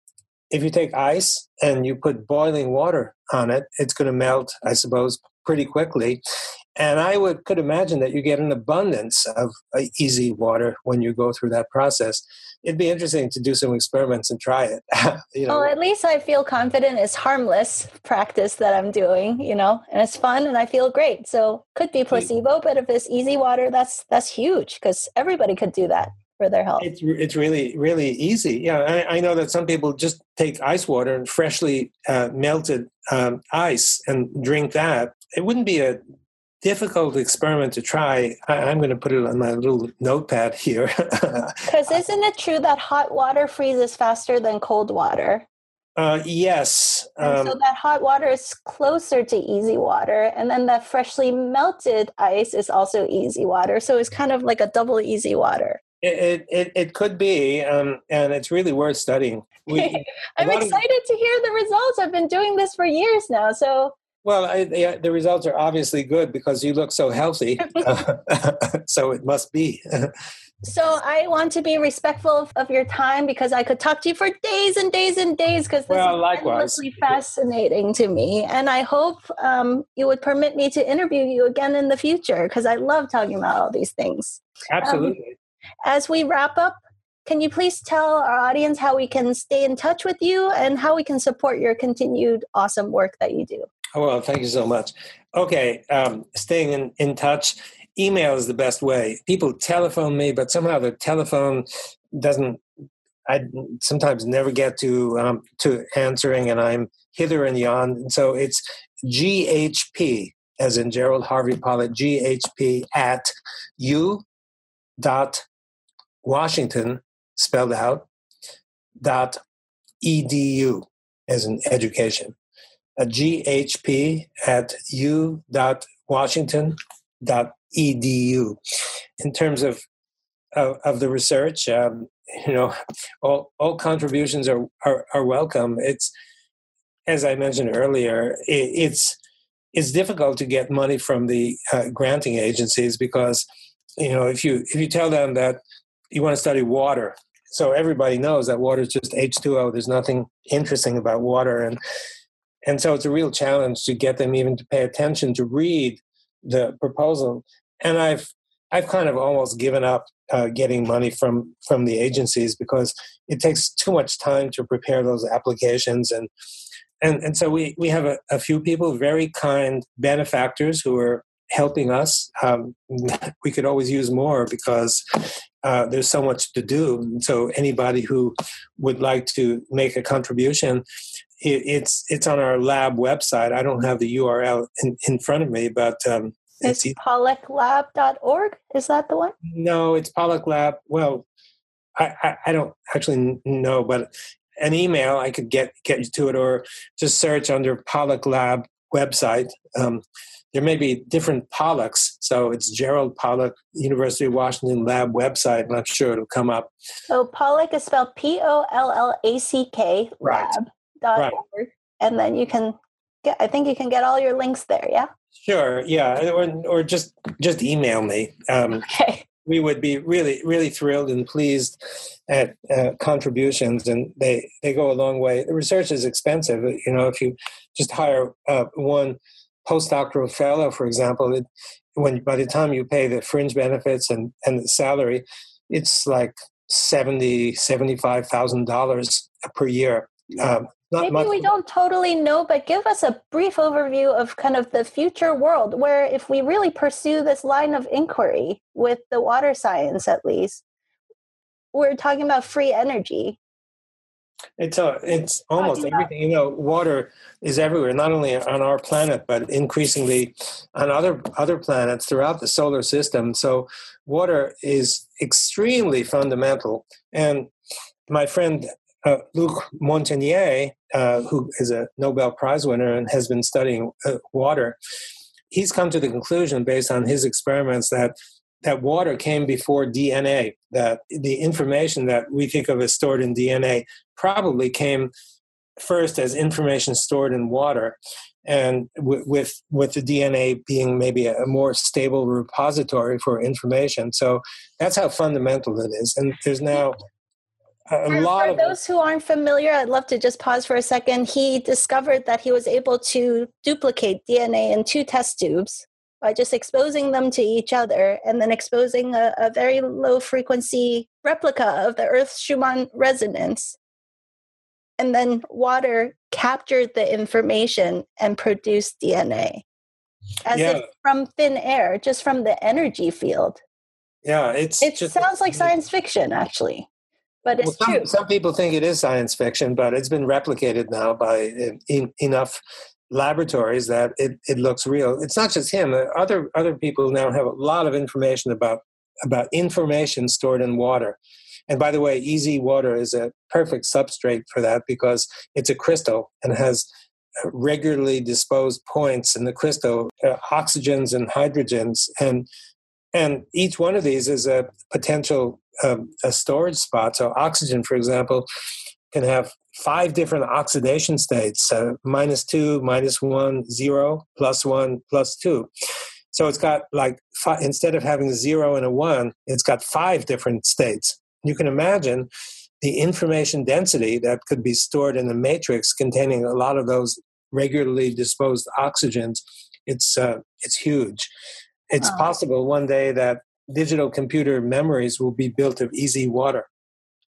if you take ice and you put boiling water on it, it's going to melt, I suppose, pretty quickly. And I would could imagine that you get an abundance of uh, EZ water when you go through that process. It'd be interesting to do some experiments and try it. *laughs* you know. Well, at least I feel confident it's harmless practice that I'm doing, you know, and it's fun and I feel great. So could be placebo, but if it's EZ water, that's that's huge because everybody could do that for their health. It's it's really really easy. Yeah, I, I know that some people just take ice water and freshly uh, melted um, ice and drink that. It wouldn't be a difficult experiment to try. I, am going to put it on my little notepad here. *laughs* Because isn't it true that hot water freezes faster than cold water? Uh, yes. Um, so that hot water is closer to EZ water, and then that freshly melted ice is also EZ water. So it's kind of like a double EZ water. It it, it could be, um, and it's really worth studying. We, *laughs* I'm excited of, to hear the results. I've been doing this for years now, so well, I, the, the, results are obviously good because you look so healthy. *laughs* *laughs* so it must be. so I want to be respectful of your time because I could talk to you for days and days and days because this well, is likewise. fascinating to me. And I hope um, you would permit me to interview you again in the future because I love talking about all these things. Absolutely. Um, as we wrap up, can you please tell our audience how we can stay in touch with you and how we can support your continued awesome work that you do? Well, thank you so much. Okay, um, staying in, in touch. Email is the best way. People telephone me, but somehow the telephone doesn't. I sometimes never get to um, to answering, and I'm hither and yon. And so it's GHP, as in Gerald Harvey Pollack, GHP at u dot Washington spelled out dot edu as in education at ghp at u.washington.edu. In terms of, of, of the research, um, you know, all, all contributions are, are, are, welcome. It's, as I mentioned earlier, it, it's, it's difficult to get money from the uh, granting agencies because, you know, if you, if you tell them that you want to study water, so everybody knows that water is just H2O. There's nothing interesting about water. And and so it's a real challenge to get them even to pay attention to read the proposal. And I've I've kind of almost given up uh, getting money from from the agencies because it takes too much time to prepare those applications and and and so we we have a, a few people very kind benefactors who are helping us. Um, *laughs* we could always use more because uh, there's so much to do. So anybody who would like to make a contribution, it, it's it's on our lab website. I don't have the URL in, in front of me, but um, it's, it's pollucklab.org. Is that the one? No, it's Pollack Lab. Well, I, I, I don't actually know, but an email I could get get you to it, or just search under Pollack Lab website. Um, there may be different Pollocks. so it's Gerald Pollack, University of Washington Lab website, and I'm not sure it'll come up. So Pollack is spelled P O L L A C K lab dot right. org, and then you can get. I think you can get all your links there. Yeah. Sure. Yeah, or, or just just email me. Um, okay *laughs* we would be really really thrilled and pleased at uh, contributions and they they go a long way the research is expensive you know if you just hire uh, one postdoctoral fellow for example it, when by the time you pay the fringe benefits and and the salary it's like 70 75000 dollars per year um, not Maybe much. we don't totally know, but give us a brief overview of kind of the future world where if we really pursue this line of inquiry with the water science at least, we're talking about free energy. It's a, it's almost everything. You know, water is everywhere, not only on our planet, but increasingly on other other planets throughout the solar system. So water is extremely fundamental. And my friend uh, Luc Montagnier, uh, who is a Nobel Prize winner and has been studying uh, water, he's come to the conclusion based on his experiments that that water came before DNA. That the information that we think of as stored in DNA probably came first as information stored in water, and w- with with the DNA being maybe a more stable repository for information. So that's how fundamental it is. And there's now a for, lot for those who aren't familiar i'd love to just pause for a second. He discovered that he was able to duplicate dna in two test tubes by just exposing them to each other and then exposing a, a very low frequency replica of the earth's schumann resonance. And then water captured the information and produced dna as yeah. if from thin air just from the energy field. Yeah it's it just, sounds like science fiction actually but it's well, some, true. Some people think it is science fiction, but it's been replicated now by in, enough laboratories that it, it looks real. It's not just him. Uh, other other people now have a lot of information about about information stored in water. And by the way, EZ water is a perfect substrate for that because it's a crystal and has regularly disposed points in the crystal, uh, oxygens and hydrogens, and and each one of these is a potential um, a storage spot. So oxygen, for example, can have five different oxidation states: uh, minus two, minus one, zero, plus one, plus two. So it's got like five, instead of having a zero and a one, it's got five different states. You can imagine the information density that could be stored in a matrix containing a lot of those regularly disposed oxygens. It's uh, it's huge. It's wow. possible one day that digital computer memories will be built of EZ water.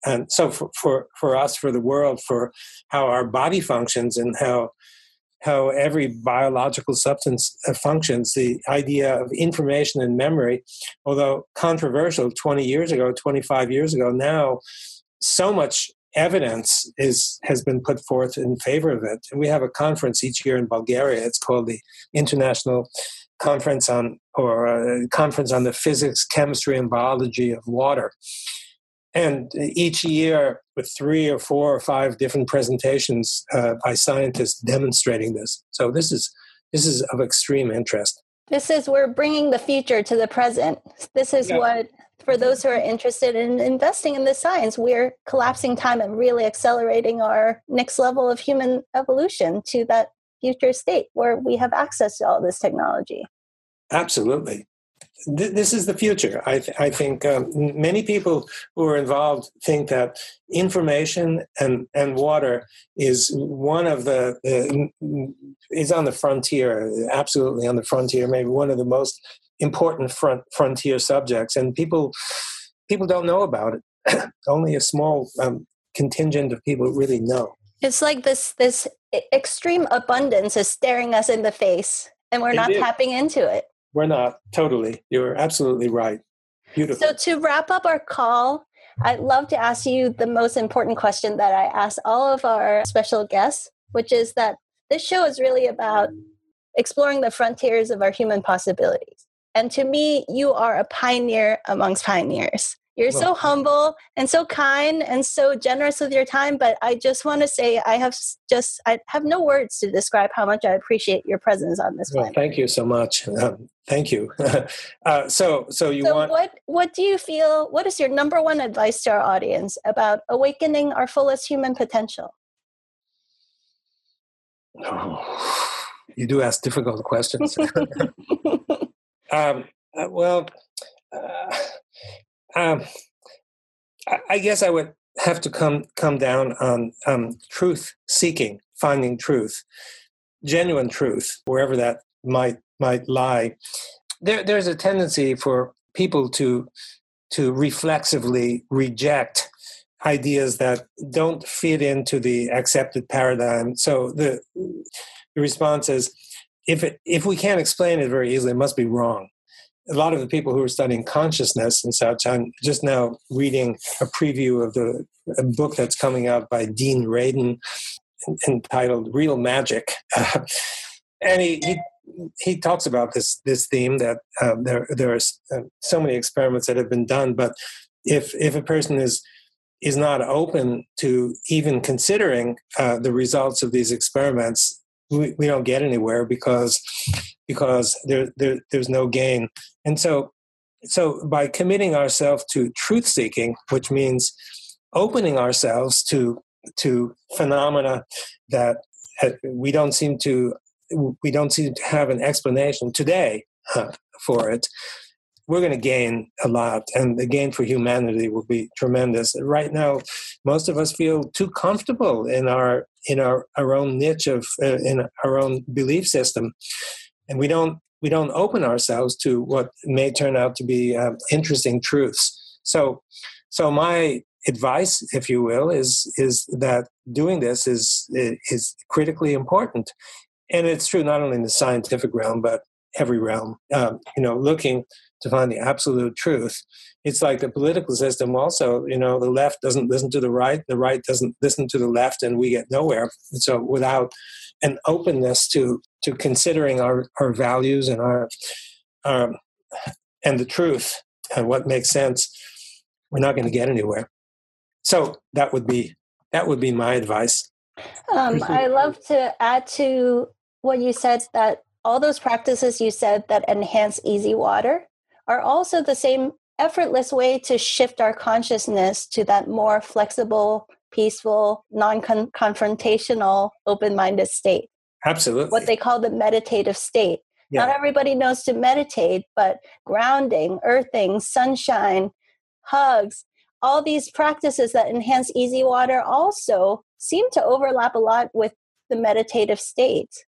And so for, for, for us, for the world, for how our body functions and how how every biological substance uh, functions, the idea of information and memory, although controversial 20 years ago, 25 years ago, now so much evidence is has been put forth in favor of it. And we have a conference each year in Bulgaria. It's called the International conference on or a conference on the physics, chemistry, and biology of water. And each year, with three or four or five different presentations uh, by scientists demonstrating this. So this is this is of extreme interest. This is we're bringing the future to the present. This is yeah. what for those who are interested in investing in this science, we're collapsing time and really accelerating our next level of human evolution to that future state where we have access to all this technology. Absolutely. This is the future. I, th- I think um, many people who are involved think that information and, and water is one of the uh, is on the frontier, absolutely on the frontier, maybe one of the most important front frontier subjects, and people people don't know about it. *coughs* Only a small um, contingent of people really know. It's like this this extreme abundance is staring us in the face, and we're not tapping into it. we're not totally. You're absolutely right. Beautiful. So to wrap up our call, I'd love to ask you the most important question that I ask all of our special guests, which is that this show is really about exploring the frontiers of our human possibilities. And to me, you are a pioneer amongst pioneers. You're well, so humble and so kind and so generous with your time. But I just want to say, I have just, I have no words to describe how much I appreciate your presence on this. Well, thank you so much. Um, thank you. *laughs* uh, so, so you so want what? What do you feel? What is your number one advice to our audience about awakening our fullest human potential? Oh, *sighs* you do ask difficult questions. *laughs* *laughs* um, uh, well. Uh, um, I guess I would have to come come down on um, truth seeking, finding truth, genuine truth, wherever that might might lie. There, there's a tendency for people to to reflexively reject ideas that don't fit into the accepted paradigm. So the, the response is, if it, if we can't explain it very easily, it must be wrong a lot of the people who are studying consciousness in such, I'm just now reading a preview of the book that's coming out by Dean Radin entitled Real Magic. Uh, *laughs* and he, he, he talks about this this theme that um, there there are uh, so many experiments that have been done, but if if a person is is not open to even considering uh, the results of these experiments, we, we don't get anywhere because because there, there there's no gain. And so so by committing ourselves to truth seeking, which means opening ourselves to to phenomena that we don't seem to we don't seem to have an explanation today for it we're going to gain a lot and the gain for humanity will be tremendous. Right now most of us feel too comfortable in our in our, our own niche of uh, in our own belief system and we don't we don't open ourselves to what may turn out to be uh, interesting truths. So so my advice if you will is is that doing this is is critically important. And it's true not only in the scientific realm but every realm um, you know looking to find the absolute truth. It's like the political system also, you know, the left doesn't listen to the right, the right doesn't listen to the left, and we get nowhere. So without an openness to to considering our, our values and our um, and the truth and what makes sense, we're not going to get anywhere. So that would be that would be my advice. Um, I love to add to what you said that all those practices you said that enhance EZ water are also the same effortless way to shift our consciousness to that more flexible, peaceful, non confrontational, open minded state. Absolutely. What they call the meditative state. Yeah. Not everybody knows to meditate, but grounding, earthing, sunshine, hugs, all these practices that enhance EZ water also seem to overlap a lot with the meditative state.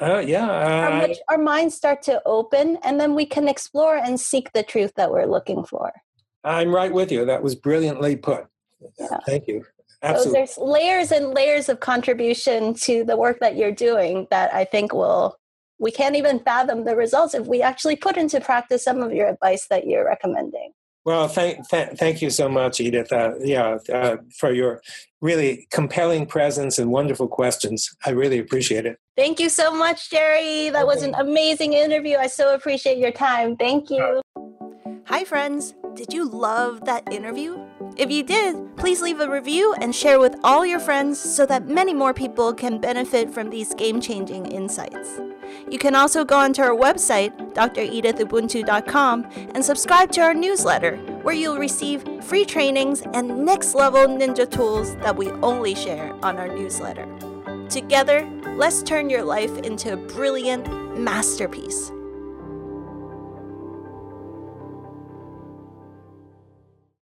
Uh, yeah. Uh, which our minds start to open, and then we can explore and seek the truth that we're looking for. I'm right with you. That was brilliantly put. Yeah. Thank you. Absolutely. So there's layers and layers of contribution to the work that you're doing that I think will we can't even fathom the results if we actually put into practice some of your advice that you're recommending. Well, thank, th- thank you so much, Edith. Uh, yeah, uh, for your really compelling presence and wonderful questions. I really appreciate it. Thank you so much, Jerry. That okay. was an amazing interview. I so appreciate your time. Thank you. Hi, friends. Did you love that interview? If you did, please leave a review and share with all your friends so that many more people can benefit from these game changing insights. You can also go onto our website, dredithubuntu.com, and subscribe to our newsletter, where you'll receive free trainings and next level ninja tools that we only share on our newsletter. Together, let's turn your life into a brilliant masterpiece.